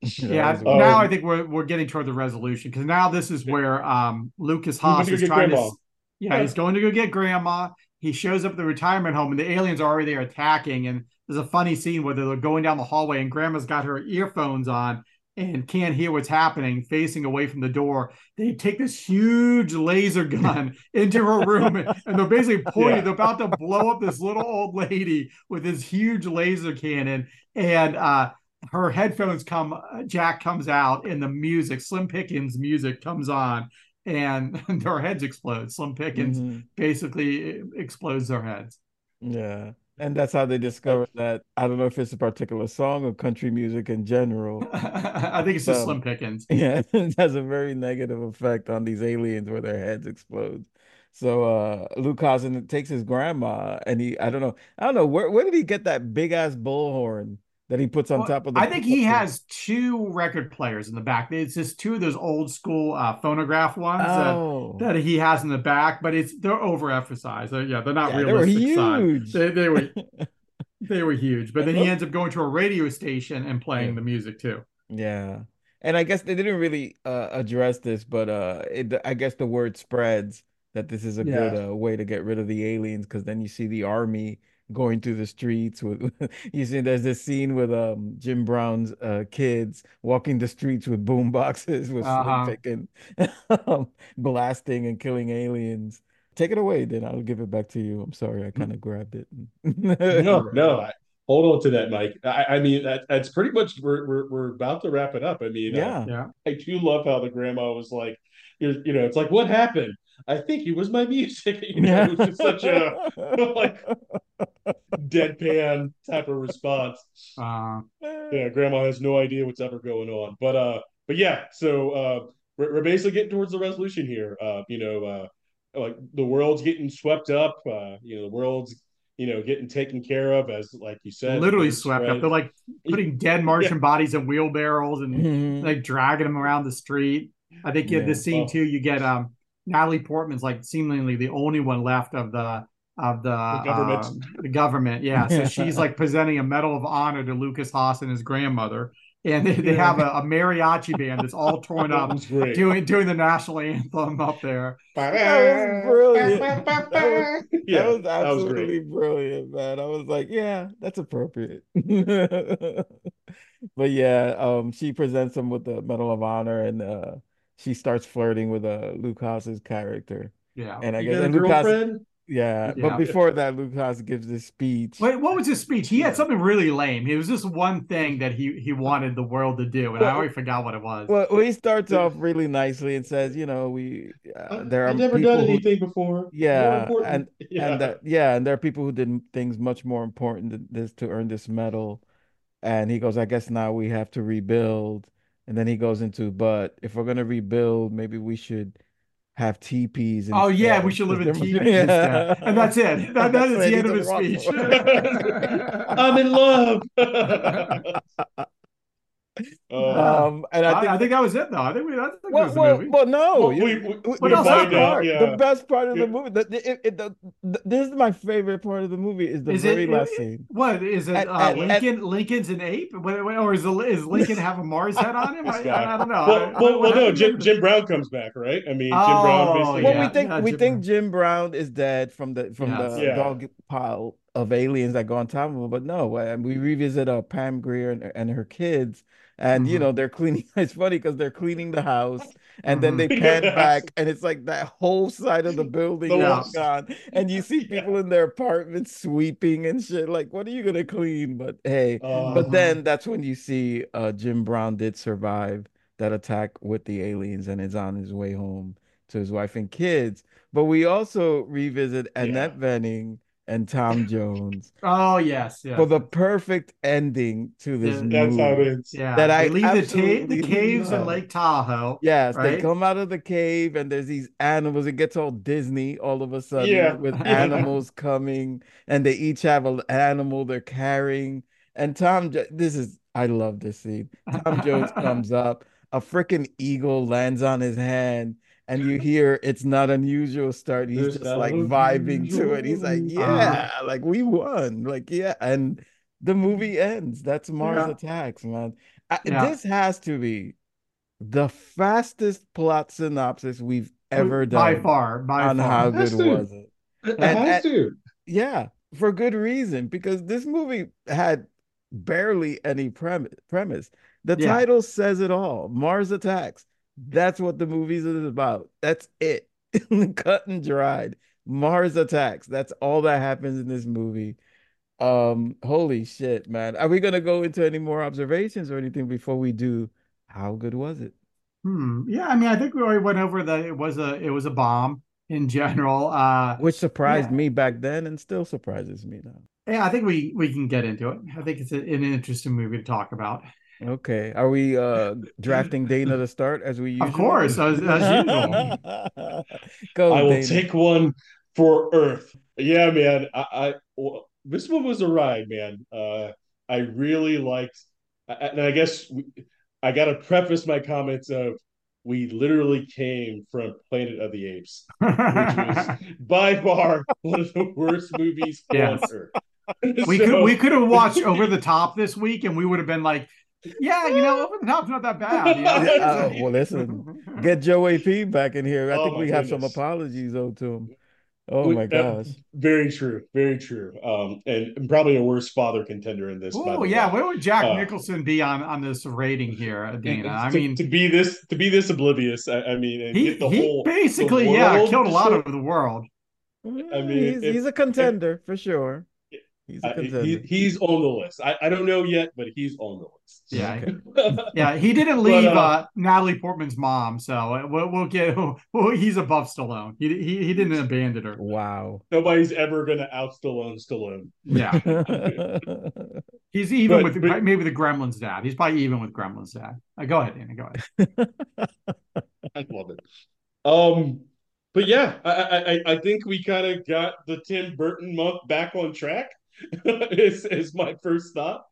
yeah now i think we're we're getting toward the resolution because now this is where um Lukas Haas is trying to grandma. s- yeah he's going to go get grandma. He shows up at the retirement home and the aliens are already there attacking and there's a funny scene where they're going down the hallway and grandma's got her earphones on and can't hear what's happening facing away from the door. They take this huge laser [laughs] gun into her room and, and they're basically pointing Yeah. they're about to blow up this little old lady with this huge laser cannon. And uh her headphones come uh, jack comes out and the music slim pickens music comes on and [laughs] their heads explode slim pickens Mhm. basically explodes their heads Yeah. And that's how they discovered that. I don't know if it's a particular song or country music in general. [laughs] i think it's just Um, slim pickens [laughs] Yeah, it has a very negative effect on these aliens where their heads explode. So uh Luke Cousin takes his grandma and he I don't know I don't know where where did he get that big ass bullhorn that he puts on Well, top of the I think he has two record players in the back. It's just two of those old school uh, phonograph ones Oh. that, that he has in the back, but it's they're overemphasized. They're, yeah, they're not Yeah, they were huge. They, they were [laughs] they were huge. But then he ends up going to a radio station and playing Yeah. the music too. Yeah. And I guess they didn't really uh, address this, but uh, it, I guess the word spreads that this is a good Yeah. uh, way to get rid of the aliens because then you see the army going through the streets with [laughs] you see there's this scene with um Jim Brown's uh, kids walking the streets with boom boxes [laughs] with Slim Uh-huh. Pickens, [laughs] um, blasting and killing aliens. take it away. Then I'll give it back to you. I'm sorry, I kind of grabbed it. no, no. I, hold on to that, Mike. I, I mean, that, that's pretty much we're, we're we're about to wrap it up. I mean, yeah, uh, yeah. I do love how the grandma was like, you know, it's like, what happened? I think it was my music. [laughs] You know, it was just such a [laughs] like [laughs] deadpan type of response. Uh, yeah, grandma has no idea what's ever going on. But uh, but yeah, so uh, we're, we're basically getting towards the resolution here. Uh, you know, uh, like the world's getting swept up. Uh, you know, the world's you know getting taken care of as like you said, literally swept spread. up. They're like putting dead Martian yeah. bodies in wheelbarrows and mm-hmm. like dragging them around the street. I think you yeah. this scene oh. too, you get um Natalie Portman's like seemingly the only one left of the of the, the government. Uh, the government, yeah. So she's like presenting a Medal of Honor to Lukas Haas and his grandmother, and they, they have a, a, mariachi band that's all torn up doing doing the national anthem up there. That was brilliant. That was, yeah, that was absolutely that was brilliant, man. I was like, yeah, that's appropriate. [laughs] but yeah, um, she presents him with the Medal of Honor, and uh, she starts flirting with uh Lukas's character. Yeah, and I you guess and Lukas, yeah, yeah, but before that, Lucas gives this speech. Wait, what was his speech? He had something really lame. It was just one thing that he he wanted the world to do, and well, I already forgot what it was. Well, well, he starts off really nicely and says, you know, we uh, there are I've never done anything who, before. Yeah, and [laughs] yeah. and that, yeah, and there are people who did things much more important than this to earn this medal. And he goes, I guess now we have to rebuild. And then he goes into, but if we're gonna rebuild, maybe we should have teepees. Oh yeah, we should live in [laughs] teepees yeah. and that's it. [laughs] That, that is the end of his speech. [laughs] I'm in love. Uh, um, and I think, I, I think, that was it, though. I think we. I think well, was well, movie. well, no. Well, we, we, we, the, best part, yeah. the best part of the movie. The, it, it, the, the, this is my favorite part of the movie. Is the is very it, last scene. What is it? At, uh, at, Lincoln. At, Lincoln's an ape, or is, is [laughs] Lincoln have a Mars head on him? I, I, don't know. Well, well, well no. Jim, Jim Brown comes back, right? I mean, Jim oh, Brown. Basically, well, we think yeah, we Jim think Brown. Jim Brown is dead from the from yes. the dog pile of aliens that go on top of him, but no. We revisit uh, Pam Grier and, and her kids and mm-hmm. you know they're cleaning [laughs] it's funny because they're cleaning the house and mm-hmm. then they [laughs] pan back and it's like that whole side of the building is gone and you see people yeah. in their apartments sweeping and shit like what are you gonna clean but hey uh-huh. but then that's when you see uh jim brown did survive that attack with the aliens and is on his way home to his wife and kids but we also revisit annette yeah. Bening and Tom Jones. Oh yes, yes. For the perfect ending to this yeah, movie. That's how it is. Yeah. That I leave the, ta- the caves in Lake Tahoe. Yes, right? they come out of the cave and there's these animals. It gets all Disney all of a sudden yeah. with [laughs] animals coming and they each have an animal they're carrying. And Tom, this is I love this scene. Tom Jones [laughs] comes up, a freaking eagle lands on his hand and you hear it's not unusual start. He's just like vibing to it. He's like, yeah, uh-huh. like we won. Like, yeah. And the movie ends. That's Mars yeah. Attacks, man. I, yeah. This has to be the fastest plot synopsis we've ever done. By far, by on far. how good was it? It and, has and, to. Yeah, for good reason. Because this movie had barely any premise. premise. The yeah. title says it all. Mars Attacks. That's what the movies is about. That's it. [laughs] Cut and dried. Mars attacks. That's all that happens in this movie. Um, holy shit, man. Are we gonna go into any more observations or anything before we do? How good was it? Hmm. Yeah, I mean, I think we already went over that it was a it was a bomb in general. Uh which surprised yeah. me back then and still surprises me now. Yeah, I think we we can get into it. I think it's an interesting movie to talk about. Okay. Are we uh drafting Dana to start as we usually? Of course, as, as [laughs] usual. Go, I will Dana. take one for Earth. Yeah, man. I, I well, this one was a ride, man. Uh I really liked and I guess we, I got to preface my comments of we literally came from Planet of the Apes, which was [laughs] by far one of the worst movies yes. on earth. We so, could we could have watched [laughs] Over the Top this week, and we would have been like, yeah, you know, over the top's not that bad. You know? [laughs] uh, well, listen, [laughs] get Joe AP back in here. I oh think we have some apologies owed to him. Oh we, my gosh. very true. Very true. Um, and, and, probably a worse father contender in this. Oh yeah, where would Jack uh, Nicholson be on on this rating here, Dana? [laughs] I to, mean, to be this to be this oblivious. I, I mean, he, he whole, basically yeah killed a lot of the world. I mean, he's, if- he's a contender for sure. He's a Uh, he- he's on the list. I, I don't know yet, but he's on the list. Yeah. Okay. [laughs] Yeah, he didn't But, leave uh, uh, Natalie Portman's mom, so uh, we'll, we'll get. [laughs] Well, he's above Stallone. He he, he didn't abandon her. Wow. Nobody's ever gonna out Stallone Stallone. Yeah, [laughs] he's even But- with but- maybe the Gremlins dad. He's probably even with Gremlins dad. Uh, go ahead, Danny. Go ahead. I love it. Um, but yeah, I I, I- I think we kind of got the Tim Burton month back on track. [laughs] is is my first thought.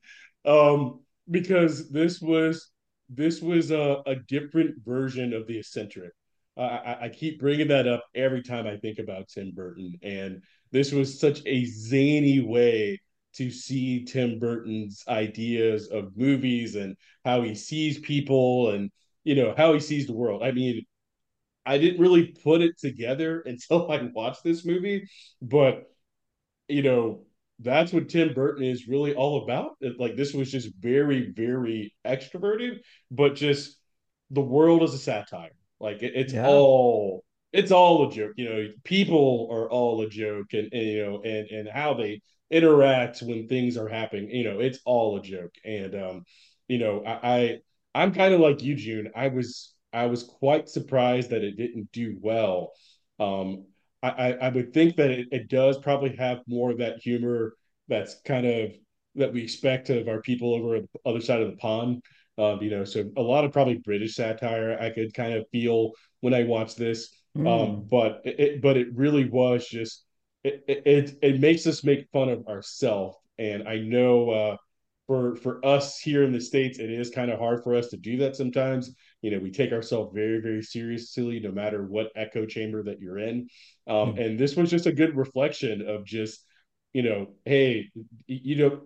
Um, because this was this was a, a different version of the eccentric. I, I, keep bringing that up every time I think about Tim Burton, and this was such a zany way to see Tim Burton's ideas of movies and how he sees people and you know how he sees the world. I mean, I didn't really put it together [laughs] until I watched this movie, but you know, that's what Tim Burton is really all about. It- like this was just very, very extroverted, but just the world is a satire. Like it, it's Yeah. all it's all a joke. You know, people are all a joke, and, and you know, and and how they interact when things are happening. You know, it's all a joke. And um, you know, I, I I'm kind of like you, June. I was I was quite surprised that it didn't do well. Um, I, I, would think that it, it does probably have more of that humor that's kind of that we expect of our people over the other side of the pond. Um, you know, so a lot of probably British satire I could kind of feel when I watched this. Um, Mm. but it, but it really was just it, it it it makes us make fun of ourselves. And I know uh for for us here in the states it is kind of hard for us to do that sometimes you know we take ourselves very very seriously no matter what echo chamber that you're in um Hmm. and this was just a good reflection of just you know hey you know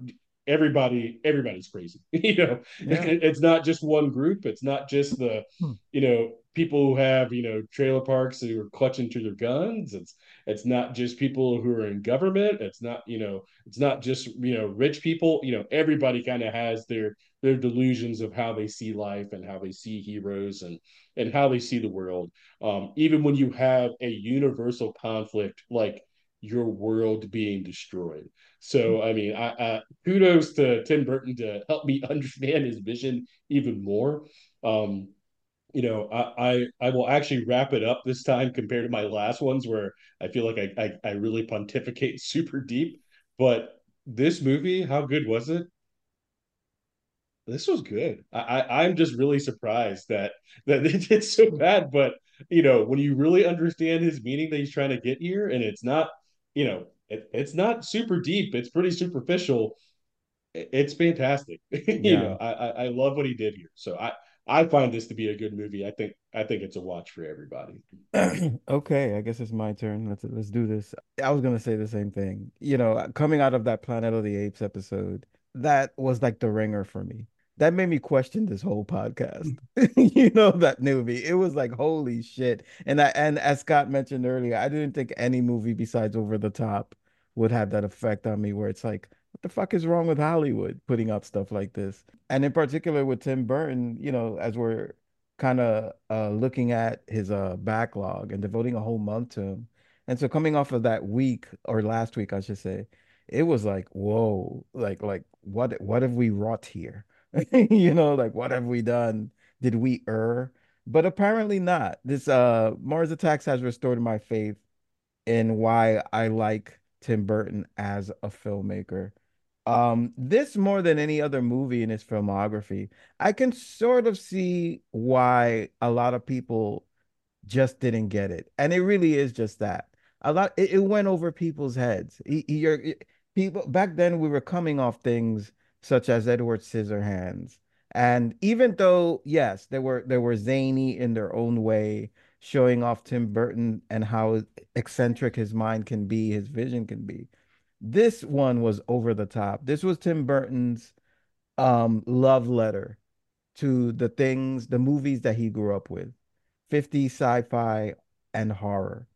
everybody everybody's crazy [laughs] you know Yeah. it's not just one group it's not just the Hmm. you know people who have you know trailer parks who are clutching to their guns. It's it's not just people who are in government. It's not you know it's not just you know rich people. You know everybody kind of has their their delusions of how they see life and how they see heroes and and how they see the world. Um even when you have a universal conflict like your world being destroyed. So i mean i, I kudos to tim burton to help me [laughs] understand his vision even more. Um you know, I, I I will actually wrap it up this time compared to my last ones where I feel like I I, I really pontificate [laughs] super deep. But this movie, how good was it? This was good. I, I I'm just really surprised that [laughs] that it did so bad. But you know, when you really understand his meaning that he's trying to get here, and it's not, you know, it, it's not super deep. It's pretty superficial. it- It's fantastic. [laughs] you know, I, I I love what he did here. So I I find this to be a good movie. I think I think it's a watch for everybody. [clears throat] okay, I guess it's my turn. Let's let's do this. I was gonna say the same thing. You know, uh, coming out of that Planet of the Apes episode, that was like the ringer for me. That made me question this whole podcast. [laughs] you know, that movie. It was like, holy shit. And I and as Scott mentioned earlier, I didn't think any movie besides Over the Top would have that effect on me where it's like, what the fuck is wrong with Hollywood putting out stuff like this? And in particular with Tim Burton, you know, as we're kind of uh, looking at his uh, backlog and devoting a whole month to him. And so coming off of that week or last week, I should say, it was like, whoa, like like what what have we wrought here? [laughs] You know, like what have we done? Did we err? But apparently not. This uh Mars Attacks has restored my faith in why I like Tim Burton as a filmmaker. Um, this more than any other movie in his filmography, I can sort of see why a lot of people just didn't get it. And it really is just that. A lot it, it went over people's heads. He, he- people back then we were coming off things such as Edward Scissorhands. And even though, yes, they were they were zany in their own way, showing off Tim Burton and how eccentric his mind can be, his vision can be. This one was over the top. This was Tim Burton's um love letter to the things, the movies that he grew up with. 50 sci-fi and horror.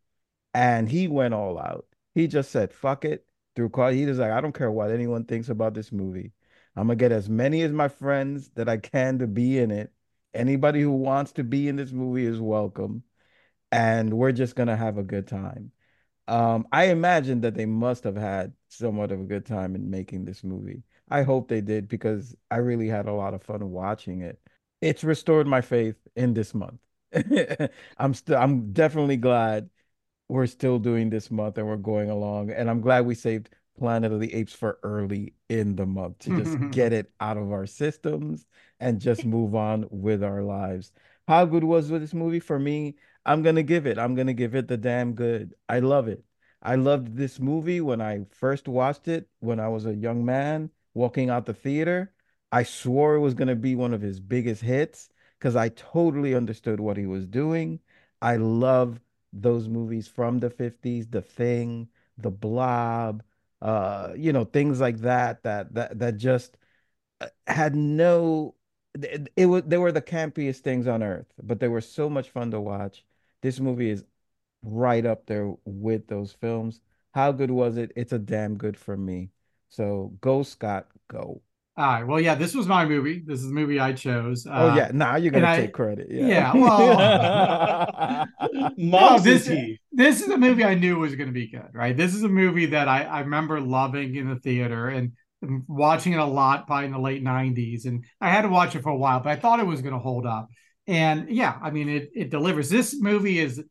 And he went all out. He just said, fuck it. Through call, he was like, I don't care what anyone thinks about this movie. I'm gonna get as many as my friends that I can to be in it. Anybody who wants to be in this movie is welcome. And we're just gonna have a good time. Um, I imagine that they must have had somewhat of a good time in making this movie. I hope they did because I really had a lot of fun watching it. It's restored my faith in this month. [laughs] I'm still I'm definitely glad we're still doing this month and we're going along. And I'm glad we saved Planet of the Apes for early in the month to just [laughs] get it out of our systems and just move on with our lives. How good was this movie for me? I'm gonna give it. I'm gonna give it the damn good. I love it. I loved this movie when I first watched it when I was a young man walking out the theater. I swore it was gonna be one of his biggest hits because I totally understood what he was doing. I love those movies from the 50s, The Thing, The Blob, uh, you know, things like that that that that just uh, had no it, it was they were the campiest things on earth, but they were so much fun to watch. This movie is right up there with those films. How good was it? It's a damn good for me. So go Scott, go. All right. Well, yeah, this was my movie. This is the movie I chose. Oh uh, yeah, now you're gonna take I, credit. Yeah. Yeah. Well, [laughs] no, this this is a movie I knew was going to be good. Right. This is a movie that I I remember loving in the theater and, and watching it a lot, probably in the late '90s. And I had to watch it for a while, but I thought it was going to hold up. And yeah, I mean, it it delivers. This movie is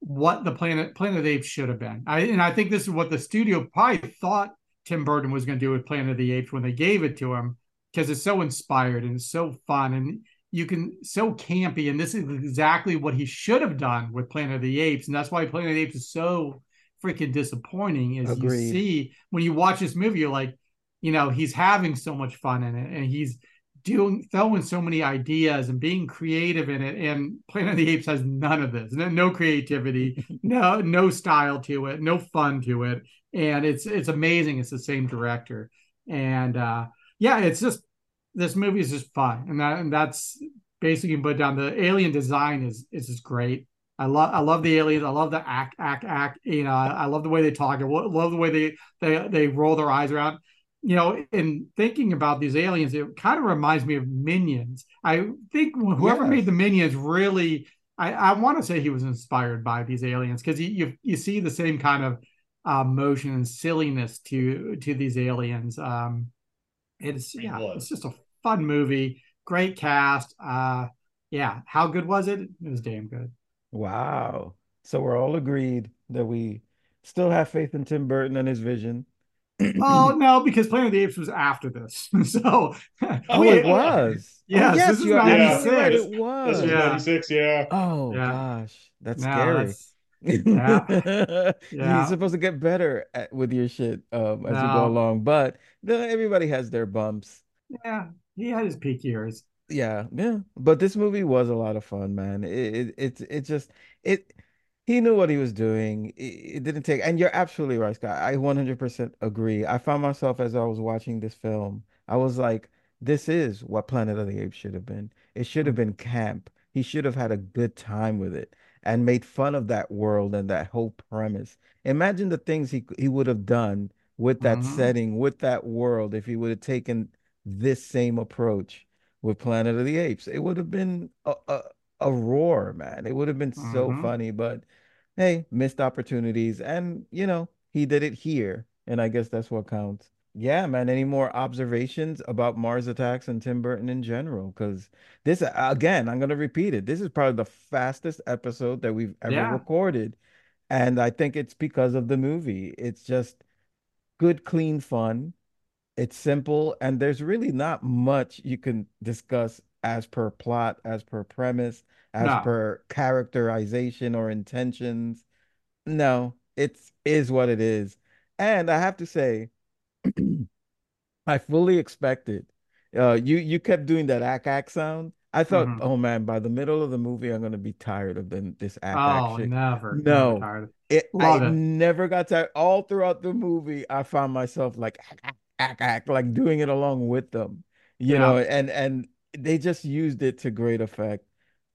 what the Planet Planet of the Apes should have been. I and I think this is what the studio probably thought Tim Burton was going to do with Planet of the Apes when they gave it to him because it's so inspired and it's so fun and you can so campy and this is exactly what he should have done with Planet of the Apes and that's why Planet of the Apes is so freaking disappointing is Agreed. you see when you watch this movie you're like you know he's having so much fun in it and he's doing throwing so many ideas and being creative in it and planet of the apes has none of this no, no creativity [laughs] no no style to it no fun to it and it's it's amazing it's the same director and uh yeah it's just this movie is just fun and that and that's basically you put down the alien design is is just great I love I love the aliens. I love the act act act. You know, I, I love the way they talk. I love the way they they they roll their eyes around you know, in thinking about these aliens, it kind of reminds me of Minions. I think whoever yes. made the Minions really, I, I want to say he was inspired by these aliens because you, you, you see the same kind of uh, motion and silliness to to these aliens. Um, it's yeah, it's just a fun movie, great cast. Uh, yeah, how good was it? It was damn good. Wow. So we're all agreed that we still have faith in Tim Burton and his vision oh [clears throat] no, because Planet of the Apes was after this. [laughs] so oh, it was. Yes, oh, yes, this is ninety six. It was. This is yeah. ninety six. Yeah. Oh yeah. gosh, that's no, scary. That's, yeah. [laughs] yeah. You're supposed to get better at, with your shit um, as no. you go along, but everybody has their bumps. Yeah, he had his peak years. Yeah, yeah. But this movie was a lot of fun, man. It it it, it just it he knew what he was doing. It, didn't take, and you're absolutely right, Scott. I 100% agree. I found myself as I was watching this film, I was like, this is what Planet of the Apes should have been. It should have been camp. He should have had a good time with it and made fun of that world and that whole premise. Imagine the things he he would have done with that mm-hmm. setting, with that world, if he would have taken this same approach with Planet of the Apes. It would have been a, a, a roar, man. It would have been mm-hmm. so funny, but hey, missed opportunities. And, you know, he did it here. And I guess that's what counts. Yeah, man. Any more observations about Mars Attacks and Tim Burton in general? Because this, again, I'm going to repeat it. This is probably the fastest episode that we've ever yeah. recorded. And I think it's because of the movie. It's just good, clean fun. It's simple. And there's really not much you can discuss as per plot, as per premise, as no. per characterization or intentions. No, it's is what it is. And I have to say, [clears throat] I fully expected. Uh, you you kept doing that ack ack sound. I thought, mm-hmm. oh man, by the middle of the movie, I'm gonna be tired of the, this ack oh, shit. never. No, never it. Love I it. never got tired. All throughout the movie, I found myself like ack ack, like doing it along with them. You yeah. know, and and they just used it to great effect.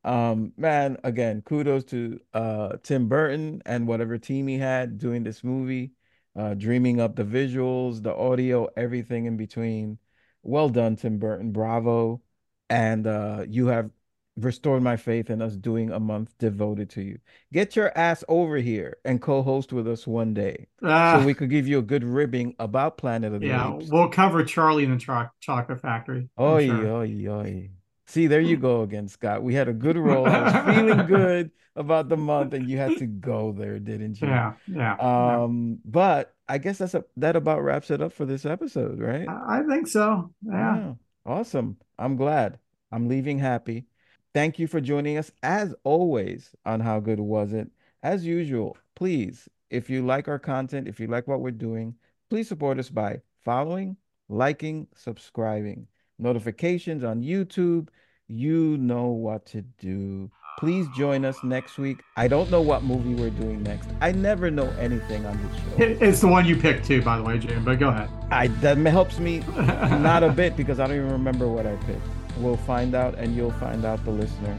Um, man, again, kudos to uh Tim Burton and whatever team he had doing this movie, uh, dreaming up the visuals, the audio, everything in between. Well done, Tim Burton. Bravo. And uh you have restored my faith in us doing a month devoted to you. Get your ass over here and co-host with us one day, Ah. so we could give you a good ribbing about Planet of the Yeah, Apes. Yeah, we'll cover Charlie and the Cho- Chocolate Factory. Oi, sure. oi, oi. See, there you go again, Scott. We had a good roll. I was feeling [laughs] good about the month, and you had to go there, didn't you? Yeah, yeah, yeah. Um, but I guess that's a, that about wraps it up for this episode, right? I I think so. Yeah. Yeah. Awesome. I'm glad. I'm leaving happy. Thank you for joining us as always on How Good Was It? As usual, please, if you like our content, if you like what we're doing, please support us by following, liking, subscribing, notifications on YouTube. You know what to do. Please join us next week. I don't know what movie we're doing next. I never know anything on this show. It- It's the one you picked too, by the way, Jim. But go ahead. I that helps me [laughs] not a bit because I don't even remember what I picked. We'll find out, and you'll find out the listener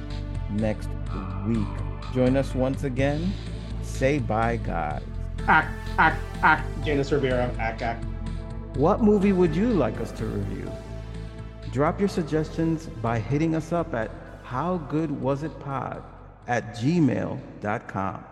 next week. Join us once again. Say bye, guys. Act, act, act. Janice Rivera, act, act. What movie would you like us to review? Drop your suggestions by hitting us up at howgoodwasitpod at gmail.com.